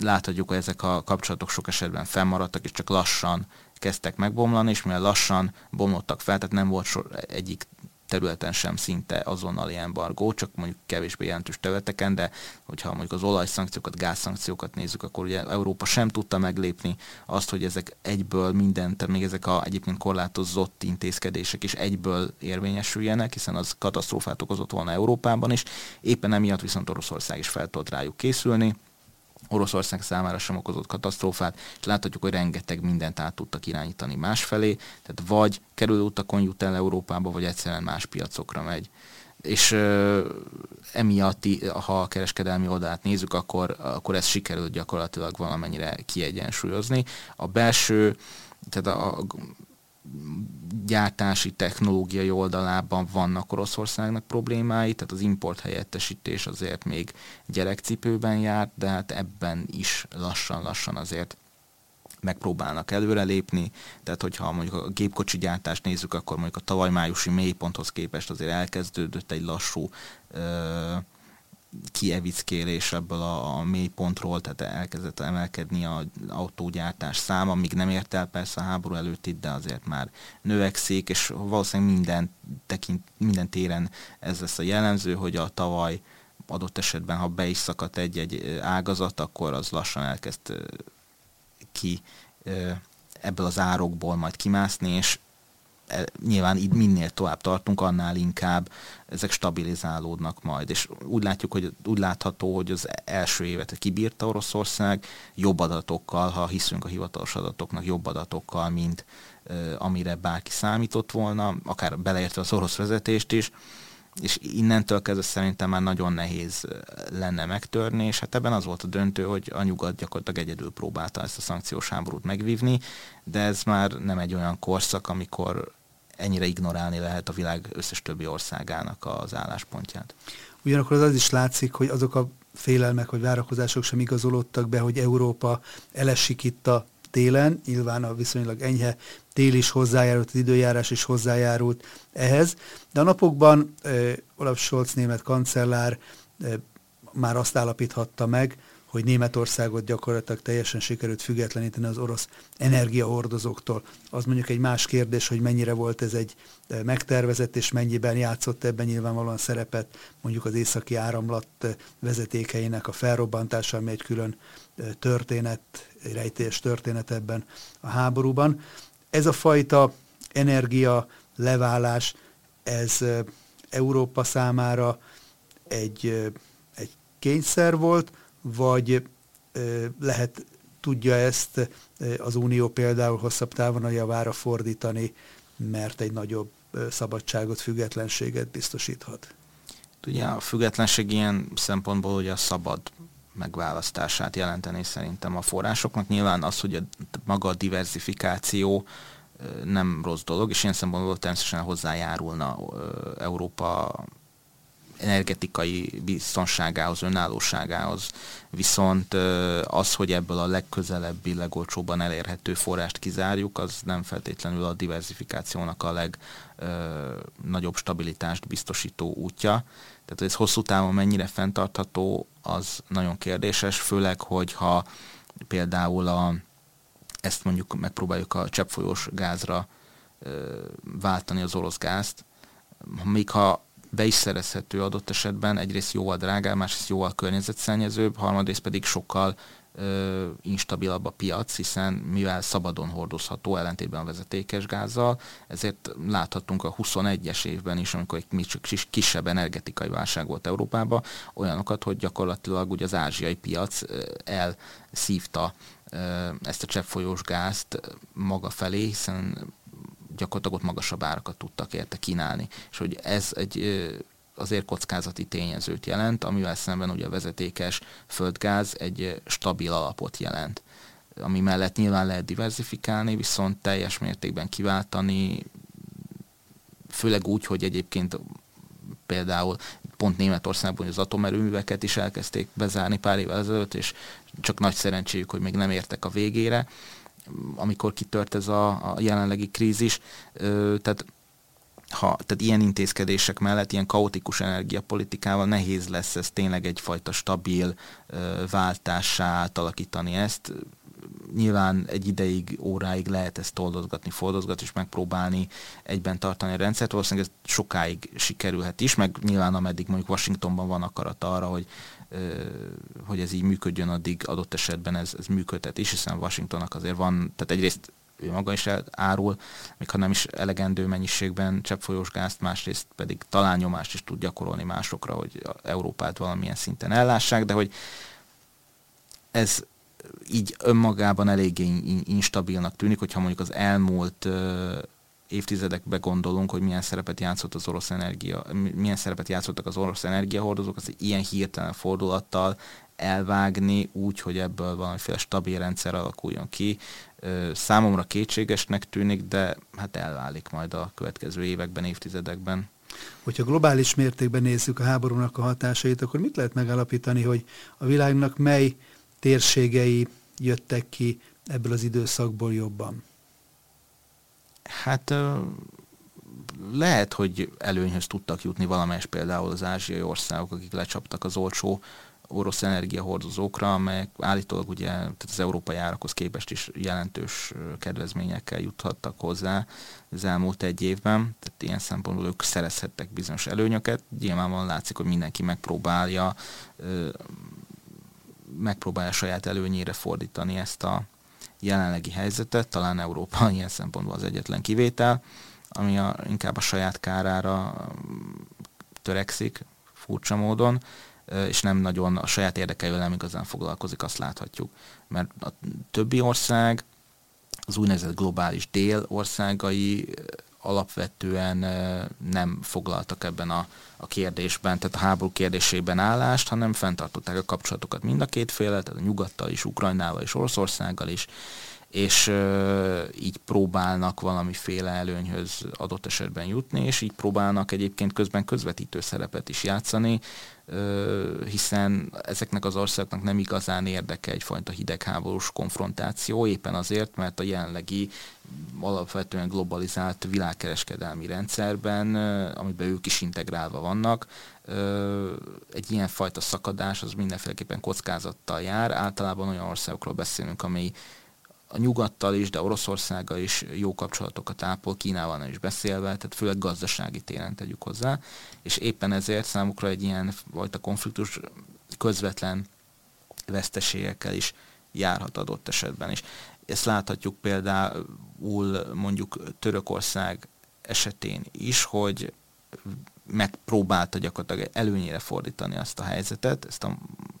láthatjuk, hogy ezek a kapcsolatok sok esetben fennmaradtak, és csak lassan kezdtek megbomlani, és mivel lassan bomlottak fel, tehát nem volt sor, egyik területen sem szinte azonnali embargó, csak mondjuk kevésbé jelentős területeken, de hogyha mondjuk az olajszankciókat, gázszankciókat nézzük, akkor ugye Európa sem tudta meglépni azt, hogy ezek egyből minden, tehát még ezek a egyébként korlátozott intézkedések is egyből érvényesüljenek, hiszen az katasztrófát okozott volna Európában is. Éppen emiatt viszont Oroszország is fel tudott rájuk készülni, Oroszország számára sem okozott katasztrófát, és láthatjuk, hogy rengeteg mindent át tudtak irányítani másfelé, tehát vagy kerülő utakon jut el Európába, vagy egyszerűen más piacokra megy. És ö, emiatt, ha a kereskedelmi oldalát nézzük, akkor, akkor ez sikerült gyakorlatilag valamennyire kiegyensúlyozni. A belső, tehát a, a gyártási technológiai oldalában vannak Oroszországnak problémái, tehát az import helyettesítés azért még gyerekcipőben jár, de hát ebben is lassan-lassan azért megpróbálnak előrelépni, tehát hogyha mondjuk a gépkocsi gyártást nézzük, akkor mondjuk a tavaly májusi mélyponthoz képest azért elkezdődött egy lassú ö, kievickélés ebből a, a mély pontról, tehát elkezdett emelkedni az autógyártás száma, még nem ért el persze a háború előtt itt, de azért már növekszik, és valószínűleg minden, tekint, minden téren ez lesz a jellemző, hogy a tavaly adott esetben, ha be is szakadt egy-egy ágazat, akkor az lassan elkezd ki ebből az árokból majd kimászni, és nyilván így minél tovább tartunk, annál inkább ezek stabilizálódnak majd. És úgy látjuk, hogy úgy látható, hogy az első évet kibírta Oroszország jobb adatokkal, ha hiszünk a hivatalos adatoknak, jobb adatokkal, mint amire bárki számított volna, akár beleértve az orosz vezetést is és innentől kezdve szerintem már nagyon nehéz lenne megtörni, és hát ebben az volt a döntő, hogy a nyugat gyakorlatilag egyedül próbálta ezt a szankciós háborút megvívni, de ez már nem egy olyan korszak, amikor ennyire ignorálni lehet a világ összes többi országának az álláspontját. Ugyanakkor az, az is látszik, hogy azok a félelmek vagy várakozások sem igazolódtak be, hogy Európa elesik itt a télen, nyilván a viszonylag enyhe tél is hozzájárult, az időjárás is hozzájárult ehhez, de a napokban eh, Olaf Scholz német kancellár eh, már azt állapíthatta meg, hogy Németországot gyakorlatilag teljesen sikerült függetleníteni az orosz energiahordozóktól. Az mondjuk egy más kérdés, hogy mennyire volt ez egy megtervezett, és mennyiben játszott ebben nyilvánvalóan szerepet mondjuk az északi áramlat vezetékeinek a felrobbantása, ami egy külön történet, egy rejtélyes történet ebben a háborúban. Ez a fajta energia leválás, ez Európa számára egy, egy kényszer volt, vagy lehet tudja ezt az Unió például hosszabb távon a javára fordítani, mert egy nagyobb szabadságot, függetlenséget biztosíthat. Ugye a függetlenség ilyen szempontból ugye a szabad megválasztását jelenteni szerintem a forrásoknak. Nyilván az, hogy a, maga a diversifikáció nem rossz dolog, és ilyen szempontból természetesen hozzájárulna Európa energetikai biztonságához, önállóságához, viszont az, hogy ebből a legközelebbi, legolcsóbban elérhető forrást kizárjuk, az nem feltétlenül a diversifikációnak a legnagyobb stabilitást biztosító útja. Tehát ez hosszú távon mennyire fenntartható, az nagyon kérdéses, főleg, hogyha például a, ezt mondjuk megpróbáljuk a cseppfolyós gázra váltani az orosz gázt, még ha be is szerezhető adott esetben, egyrészt jóval drágább, másrészt jóval környezetszennyezőbb, harmadrészt pedig sokkal ö, instabilabb a piac, hiszen mivel szabadon hordozható ellentétben a vezetékes gázzal, ezért láthatunk a 21-es évben is, amikor egy kis, kisebb energetikai válság volt Európában, olyanokat, hogy gyakorlatilag ugye az ázsiai piac elszívta ezt a cseppfolyós gázt maga felé, hiszen gyakorlatilag ott magasabb árakat tudtak érte kínálni. És hogy ez egy azért kockázati tényezőt jelent, amivel szemben ugye a vezetékes földgáz egy stabil alapot jelent ami mellett nyilván lehet diversifikálni, viszont teljes mértékben kiváltani, főleg úgy, hogy egyébként például pont Németországban az atomerőműveket is elkezdték bezárni pár évvel ezelőtt, és csak nagy szerencséjük, hogy még nem értek a végére amikor kitört ez a, a jelenlegi krízis. Tehát ha, tehát ilyen intézkedések mellett, ilyen kaotikus energiapolitikával nehéz lesz ez tényleg egyfajta stabil váltássá alakítani ezt. Nyilván egy ideig, óráig lehet ezt toldozgatni, fordozgatni, és megpróbálni egyben tartani a rendszert. Valószínűleg ez sokáig sikerülhet is, meg nyilván ameddig mondjuk Washingtonban van akarat arra, hogy hogy ez így működjön, addig adott esetben ez, ez működhet is, hiszen Washingtonnak azért van, tehát egyrészt ő maga is árul, még ha nem is elegendő mennyiségben cseppfolyós gázt, másrészt pedig talán nyomást is tud gyakorolni másokra, hogy Európát valamilyen szinten ellássák, de hogy ez így önmagában eléggé instabilnak tűnik, hogyha mondjuk az elmúlt évtizedekbe gondolunk, hogy milyen szerepet játszott az orosz energia, milyen szerepet játszottak az orosz energiahordozók, az ilyen hirtelen fordulattal elvágni úgy, hogy ebből valamiféle stabil rendszer alakuljon ki. Számomra kétségesnek tűnik, de hát elválik majd a következő években, évtizedekben. Hogyha globális mértékben nézzük a háborúnak a hatásait, akkor mit lehet megállapítani, hogy a világnak mely térségei jöttek ki ebből az időszakból jobban? Hát lehet, hogy előnyhöz tudtak jutni valamelyes például az ázsiai országok, akik lecsaptak az olcsó orosz energiahordozókra, amelyek állítólag ugye tehát az európai árakhoz képest is jelentős kedvezményekkel juthattak hozzá az elmúlt egy évben, tehát ilyen szempontból ők szerezhettek bizonyos előnyöket. Nyilvánvalóan látszik, hogy mindenki megpróbálja megpróbálja saját előnyére fordítani ezt a jelenlegi helyzetet, talán Európa ilyen szempontból az egyetlen kivétel, ami a, inkább a saját kárára törekszik furcsa módon és nem nagyon a saját érdekeivel nem igazán foglalkozik, azt láthatjuk. Mert a többi ország, az úgynevezett globális dél országai alapvetően nem foglaltak ebben a, a kérdésben, tehát a háború kérdésében állást, hanem fenntartották a kapcsolatokat mind a két féle, tehát a nyugattal is, Ukrajnával és Oroszországgal is, és így próbálnak valamiféle előnyhöz adott esetben jutni, és így próbálnak egyébként közben közvetítő szerepet is játszani, hiszen ezeknek az országoknak nem igazán érdeke egyfajta hidegháborús konfrontáció, éppen azért, mert a jelenlegi alapvetően globalizált világkereskedelmi rendszerben, amiben ők is integrálva vannak, egy ilyen fajta szakadás az mindenféleképpen kockázattal jár. Általában olyan országokról beszélünk, amely a nyugattal is, de Oroszországgal is jó kapcsolatokat ápol, Kínával nem is beszélve, tehát főleg gazdasági téren tegyük hozzá, és éppen ezért számukra egy ilyen fajta konfliktus közvetlen veszteségekkel is járhat adott esetben is. Ezt láthatjuk például mondjuk Törökország esetén is, hogy megpróbálta gyakorlatilag előnyére fordítani azt a helyzetet, ezt a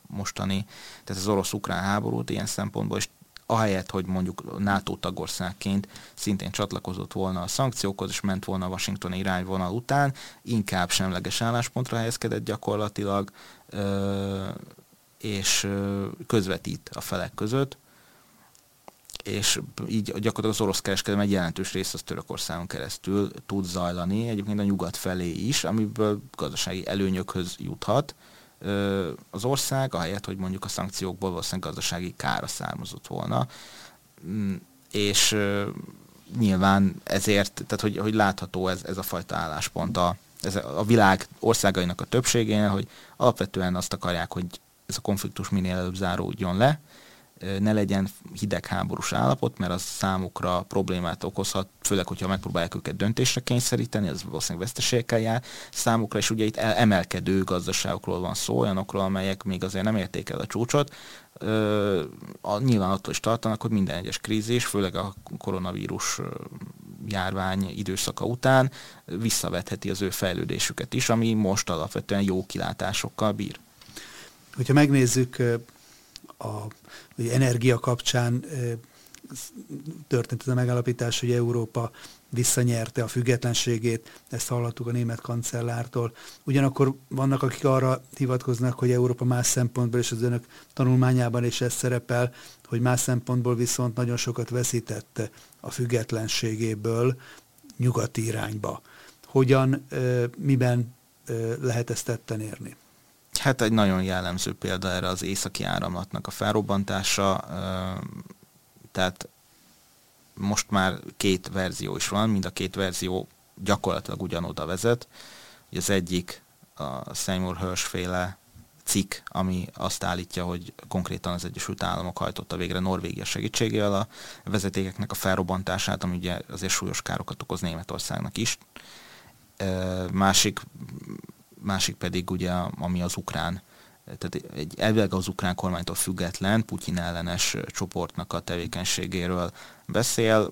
mostani, tehát az orosz-ukrán háborút ilyen szempontból, és ahelyett, hogy mondjuk NATO tagországként szintén csatlakozott volna a szankciókhoz, és ment volna a washingtoni irányvonal után, inkább semleges álláspontra helyezkedett gyakorlatilag, és közvetít a felek között, és így gyakorlatilag az orosz kereskedelem egy jelentős rész az Törökországon keresztül tud zajlani, egyébként a nyugat felé is, amiből gazdasági előnyökhöz juthat, az ország, ahelyett, hogy mondjuk a szankciókból valószínűleg gazdasági kára származott volna. Mm, és nyilván ezért, tehát hogy, hogy látható ez, ez a fajta álláspont a, ez a világ országainak a többségénél, hogy alapvetően azt akarják, hogy ez a konfliktus minél előbb záródjon le, ne legyen hidegháborús állapot, mert az számukra problémát okozhat, főleg, hogyha megpróbálják őket döntésre kényszeríteni, az valószínűleg veszteségekkel jár. Számukra is ugye itt emelkedő gazdaságokról van szó, olyanokról, amelyek még azért nem érték el a csúcsot. A, nyilván attól is tartanak, hogy minden egyes krízis, főleg a koronavírus járvány időszaka után visszavetheti az ő fejlődésüket is, ami most alapvetően jó kilátásokkal bír. Hogyha megnézzük a hogy energia kapcsán történt ez a megállapítás, hogy Európa visszanyerte a függetlenségét, ezt hallottuk a német kancellártól. Ugyanakkor vannak, akik arra hivatkoznak, hogy Európa más szempontból, és az önök tanulmányában is ez szerepel, hogy más szempontból viszont nagyon sokat veszített a függetlenségéből nyugati irányba. Hogyan, miben lehet ezt tetten érni? Hát egy nagyon jellemző példa erre az északi áramlatnak a felrobbantása, tehát most már két verzió is van, mind a két verzió gyakorlatilag ugyanoda vezet. Az egyik a Seymour Hirsch féle cikk, ami azt állítja, hogy konkrétan az Egyesült Államok hajtotta végre Norvégia segítségével a vezetékeknek a felrobbantását, ami ugye azért súlyos károkat okoz Németországnak is. Másik másik pedig ugye, ami az ukrán tehát egy elvileg az ukrán kormánytól független, Putyin ellenes csoportnak a tevékenységéről beszél.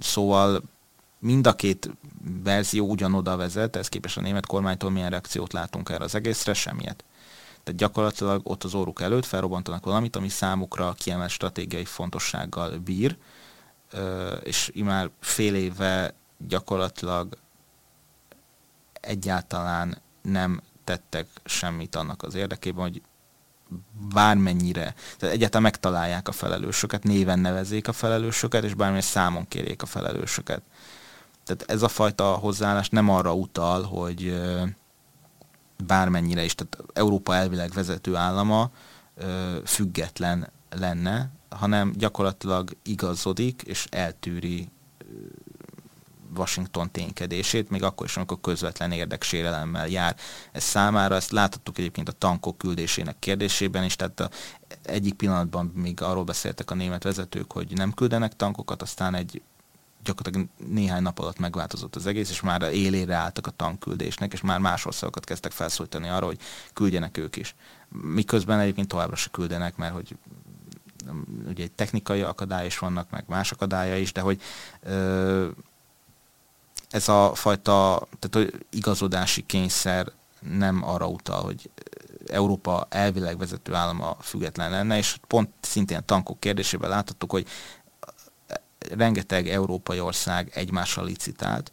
Szóval mind a két verzió ugyanoda vezet, ez képes a német kormánytól milyen reakciót látunk erre az egészre, semmiet. Tehát gyakorlatilag ott az óruk előtt felrobbantanak valamit, ami számukra kiemelt stratégiai fontossággal bír, és imár fél éve gyakorlatilag egyáltalán nem tettek semmit annak az érdekében, hogy bármennyire, tehát egyáltalán megtalálják a felelősöket, néven nevezzék a felelősöket, és bármilyen számon kérjék a felelősöket. Tehát ez a fajta hozzáállás nem arra utal, hogy bármennyire is, tehát Európa elvileg vezető állama független lenne, hanem gyakorlatilag igazodik és eltűri Washington ténykedését, még akkor is, amikor közvetlen érdeksérelemmel jár ez számára. Ezt láthattuk egyébként a tankok küldésének kérdésében is, tehát a, egyik pillanatban még arról beszéltek a német vezetők, hogy nem küldenek tankokat, aztán egy gyakorlatilag néhány nap alatt megváltozott az egész, és már élére álltak a tankküldésnek, és már más országokat kezdtek felszólítani arra, hogy küldjenek ők is. Miközben egyébként továbbra se küldenek, mert hogy ugye egy technikai akadály is vannak, meg más akadálya is, de hogy ö, ez a fajta tehát, hogy igazodási kényszer nem arra utal, hogy Európa elvileg vezető állama független lenne, és pont szintén a tankok kérdésében láthattuk, hogy rengeteg európai ország egymással licitált,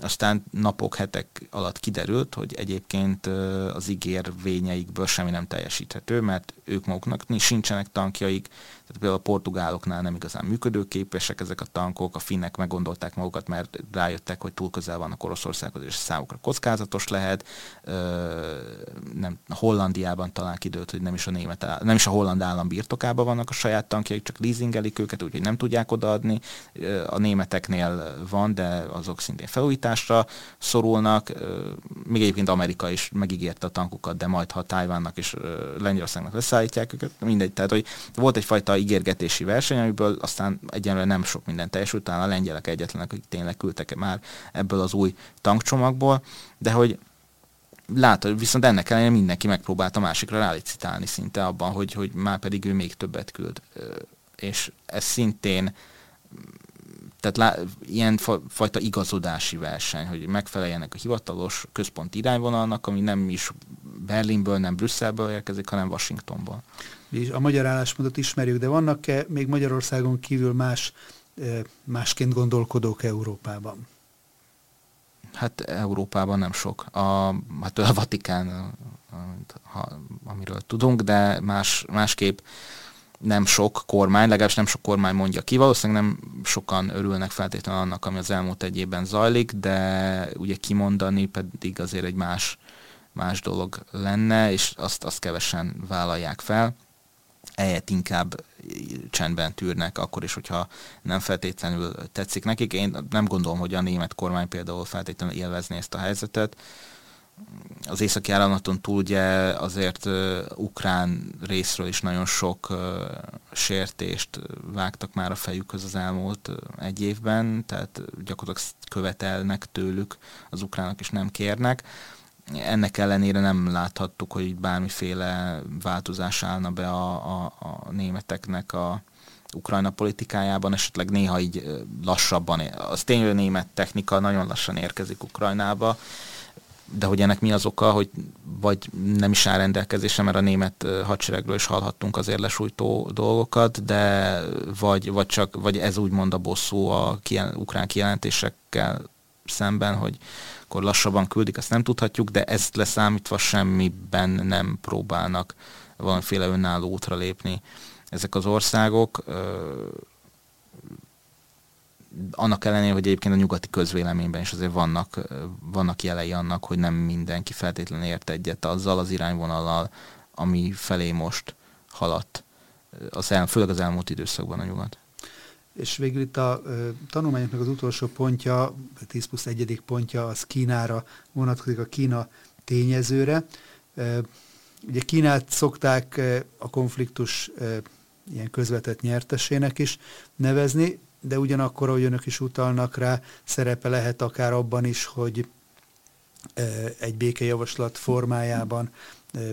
aztán napok, hetek alatt kiderült, hogy egyébként az ígérvényeikből semmi nem teljesíthető, mert ők maguknak sincsenek tankjaik, tehát például a portugáloknál nem igazán működőképesek ezek a tankok, a finnek meggondolták magukat, mert rájöttek, hogy túl közel vannak Oroszországhoz, és számukra kockázatos lehet. Nem, Hollandiában talán kidőlt, hogy nem is a német, nem is a holland állam birtokában vannak a saját tankjaik, csak leasingelik őket, úgyhogy nem tudják odaadni. A németeknél van, de azok szintén felújításra szorulnak. Még egyébként Amerika is megígérte a tankokat, de majd ha Tájvánnak és Lengyelországnak leszállítják őket, mindegy. Tehát, hogy volt egyfajta ígérgetési verseny, amiből aztán egyenlően nem sok minden teljesült, talán a lengyelek egyetlenek, akik tényleg küldtek már ebből az új tankcsomagból, de hogy látod, viszont ennek ellenére mindenki megpróbálta másikra rálicitálni szinte abban, hogy, hogy már pedig ő még többet küld. És ez szintén tehát lá, ilyen fa, fajta igazodási verseny, hogy megfeleljenek a hivatalos központi irányvonalnak, ami nem is Berlinből, nem Brüsszelből érkezik, hanem Washingtonból és a magyar álláspontot ismerjük, de vannak-e még Magyarországon kívül más, másként gondolkodók Európában? Hát Európában nem sok. A, hát a Vatikán, amiről tudunk, de más, másképp nem sok kormány, legalábbis nem sok kormány mondja ki. Valószínűleg nem sokan örülnek feltétlenül annak, ami az elmúlt egy évben zajlik, de ugye kimondani pedig azért egy más, más dolog lenne, és azt, azt kevesen vállalják fel ehelyett inkább csendben tűrnek, akkor is, hogyha nem feltétlenül tetszik nekik. Én nem gondolom, hogy a német kormány például feltétlenül élvezni ezt a helyzetet. Az északi áramlaton túl ugye azért uh, ukrán részről is nagyon sok uh, sértést vágtak már a fejükhöz az elmúlt egy évben, tehát gyakorlatilag követelnek tőlük, az ukránok is nem kérnek. Ennek ellenére nem láthattuk, hogy bármiféle változás állna be a, a, a németeknek a Ukrajna politikájában, esetleg néha így lassabban. Az tényleg német technika nagyon lassan érkezik Ukrajnába, de hogy ennek mi az oka, hogy vagy nem is áll rendelkezésre, mert a német hadseregről is hallhattunk azért lesújtó dolgokat, de vagy, vagy, csak, vagy ez úgymond a bosszú a kijel, ukrán kijelentésekkel szemben, hogy akkor lassabban küldik, azt nem tudhatjuk, de ezt leszámítva semmiben nem próbálnak valamiféle önálló útra lépni ezek az országok. Annak ellenére, hogy egyébként a nyugati közvéleményben is azért vannak, vannak jelei annak, hogy nem mindenki feltétlenül ért egyet azzal az irányvonallal, ami felé most haladt, az el, főleg az elmúlt időszakban a nyugat. És végül itt a ö, tanulmányoknak az utolsó pontja, a 10 plusz 1. pontja, az Kínára vonatkozik, a Kína tényezőre. Ö, ugye Kínát szokták a konfliktus ilyen közvetett nyertesének is nevezni, de ugyanakkor, ahogy önök is utalnak rá, szerepe lehet akár abban is, hogy egy békejavaslat formájában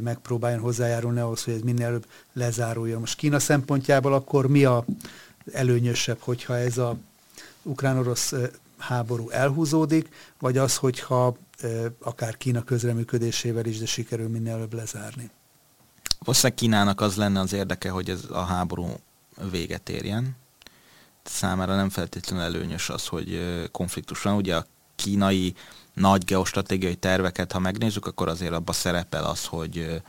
megpróbáljon hozzájárulni ahhoz, hogy ez minél előbb lezáruljon. Most Kína szempontjából akkor mi a előnyösebb, hogyha ez a ukrán-orosz háború elhúzódik, vagy az, hogyha akár Kína közreműködésével is, de sikerül minél előbb lezárni. Valószínűleg Kínának az lenne az érdeke, hogy ez a háború véget érjen. Számára nem feltétlenül előnyös az, hogy konfliktus van. Ugye a kínai nagy geostratégiai terveket, ha megnézzük, akkor azért abban szerepel az, hogy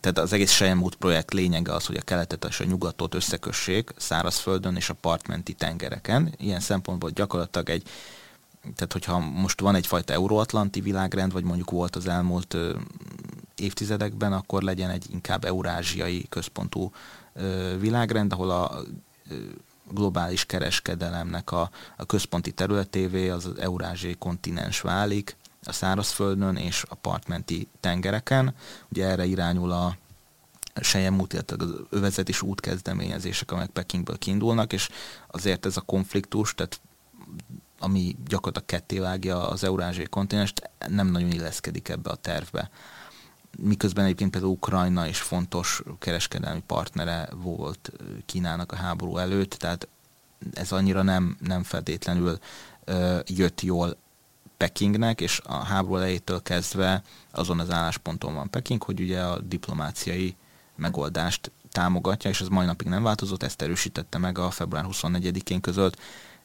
tehát az egész Sejemút projekt lényege az, hogy a keletet és a nyugatot összekössék szárazföldön és a partmenti tengereken. Ilyen szempontból gyakorlatilag egy, tehát hogyha most van egyfajta euróatlanti világrend, vagy mondjuk volt az elmúlt évtizedekben, akkor legyen egy inkább eurázsiai központú világrend, ahol a globális kereskedelemnek a, a központi területévé az, az eurázsiai kontinens válik, a szárazföldön és a partmenti tengereken. Ugye erre irányul a Sejem út, illetve az övezet és útkezdeményezések, amelyek Pekingből kiindulnak, és azért ez a konfliktus, tehát ami gyakorlatilag ketté az eurázsiai kontinenst, nem nagyon illeszkedik ebbe a tervbe. Miközben egyébként például Ukrajna is fontos kereskedelmi partnere volt Kínának a háború előtt, tehát ez annyira nem, nem feltétlenül ö, jött jól Pekingnek, és a háború elejétől kezdve azon az állásponton van Peking, hogy ugye a diplomáciai megoldást támogatja, és ez mai napig nem változott, ezt erősítette meg a február 24-én közölt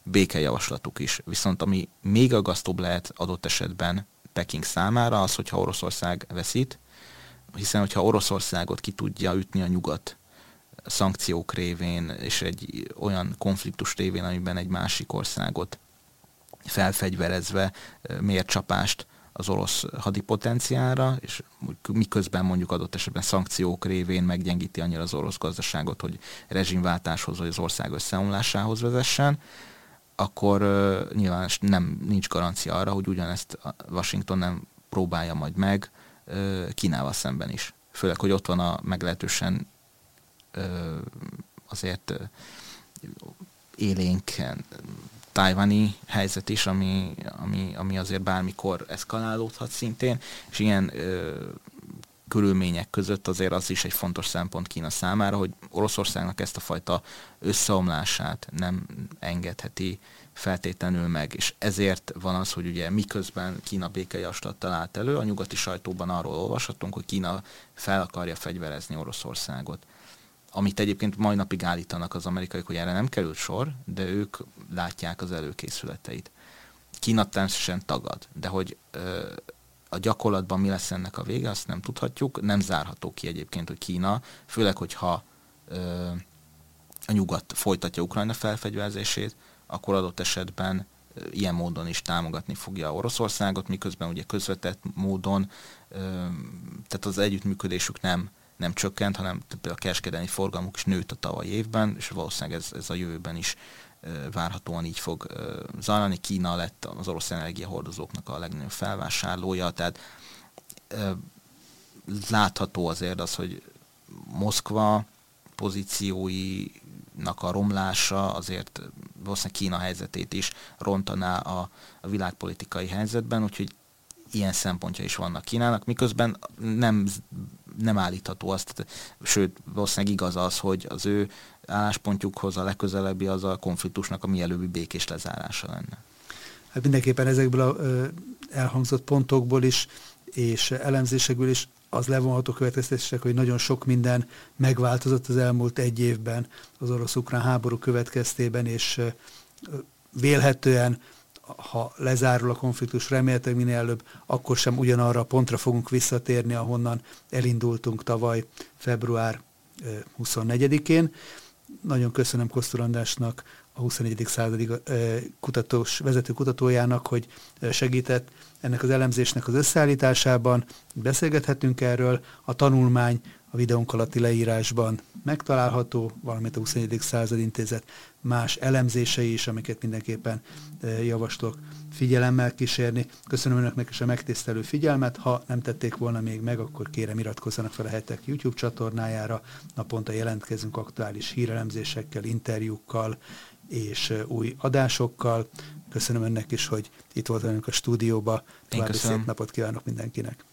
békejavaslatuk is. Viszont ami még aggasztóbb lehet adott esetben Peking számára, az, hogyha Oroszország veszít, hiszen hogyha Oroszországot ki tudja ütni a nyugat szankciók révén, és egy olyan konfliktus révén, amiben egy másik országot felfegyverezve mér csapást az orosz hadipotenciára, és miközben mondjuk adott esetben szankciók révén meggyengíti annyira az orosz gazdaságot, hogy rezsimváltáshoz vagy az ország összeomlásához vezessen, akkor uh, nyilván nem nincs garancia arra, hogy ugyanezt Washington nem próbálja majd meg Kínával szemben is. Főleg, hogy ott van a meglehetősen azért élénken tájvani helyzet is, ami, ami, ami azért bármikor eszkalálódhat szintén, és ilyen ö, körülmények között azért az is egy fontos szempont Kína számára, hogy Oroszországnak ezt a fajta összeomlását nem engedheti feltétlenül meg, és ezért van az, hogy ugye miközben Kína békejavaslat talált elő, a nyugati sajtóban arról olvashatunk, hogy Kína fel akarja fegyverezni Oroszországot amit egyébként mai napig állítanak az amerikaiak, hogy erre nem került sor, de ők látják az előkészületeit. Kína természetesen tagad, de hogy ö, a gyakorlatban mi lesz ennek a vége, azt nem tudhatjuk. Nem zárható ki egyébként, hogy Kína, főleg, hogyha ö, a nyugat folytatja Ukrajna felfegyverzését, akkor adott esetben ilyen módon is támogatni fogja Oroszországot, miközben ugye közvetett módon, tehát az együttműködésük nem nem csökkent, hanem például a kereskedelmi forgalmuk is nőtt a tavaly évben, és valószínűleg ez, ez a jövőben is várhatóan így fog zajlani. Kína lett az orosz energiahordozóknak a legnagyobb felvásárlója, tehát látható azért az, hogy Moszkva pozícióinak a romlása azért valószínűleg Kína helyzetét is rontaná a, a világpolitikai helyzetben, úgyhogy ilyen szempontja is vannak Kínának, miközben nem nem állítható azt, sőt, valószínűleg igaz az, hogy az ő álláspontjukhoz a legközelebbi az a konfliktusnak a mielőbbi békés lezárása lenne. Hát mindenképpen ezekből a elhangzott pontokból is, és elemzésekből is az levonható következtetések, hogy nagyon sok minden megváltozott az elmúlt egy évben az orosz-ukrán háború következtében, és vélhetően ha lezárul a konfliktus, remélhetőleg minél előbb, akkor sem ugyanarra a pontra fogunk visszatérni, ahonnan elindultunk tavaly február 24-én. Nagyon köszönöm Kosztor Andrásnak, a 21. századi kutatós, vezető kutatójának, hogy segített ennek az elemzésnek az összeállításában. Beszélgethetünk erről. A tanulmány a videónk alatti leírásban megtalálható, valamint a 21. század intézet más elemzései is, amiket mindenképpen javaslok figyelemmel kísérni. Köszönöm Önöknek is a megtisztelő figyelmet. Ha nem tették volna még meg, akkor kérem iratkozzanak fel a hetek YouTube csatornájára. Naponta jelentkezünk aktuális hírelemzésekkel, interjúkkal és új adásokkal. Köszönöm Önnek is, hogy itt volt velünk a stúdióba. További szép napot kívánok mindenkinek.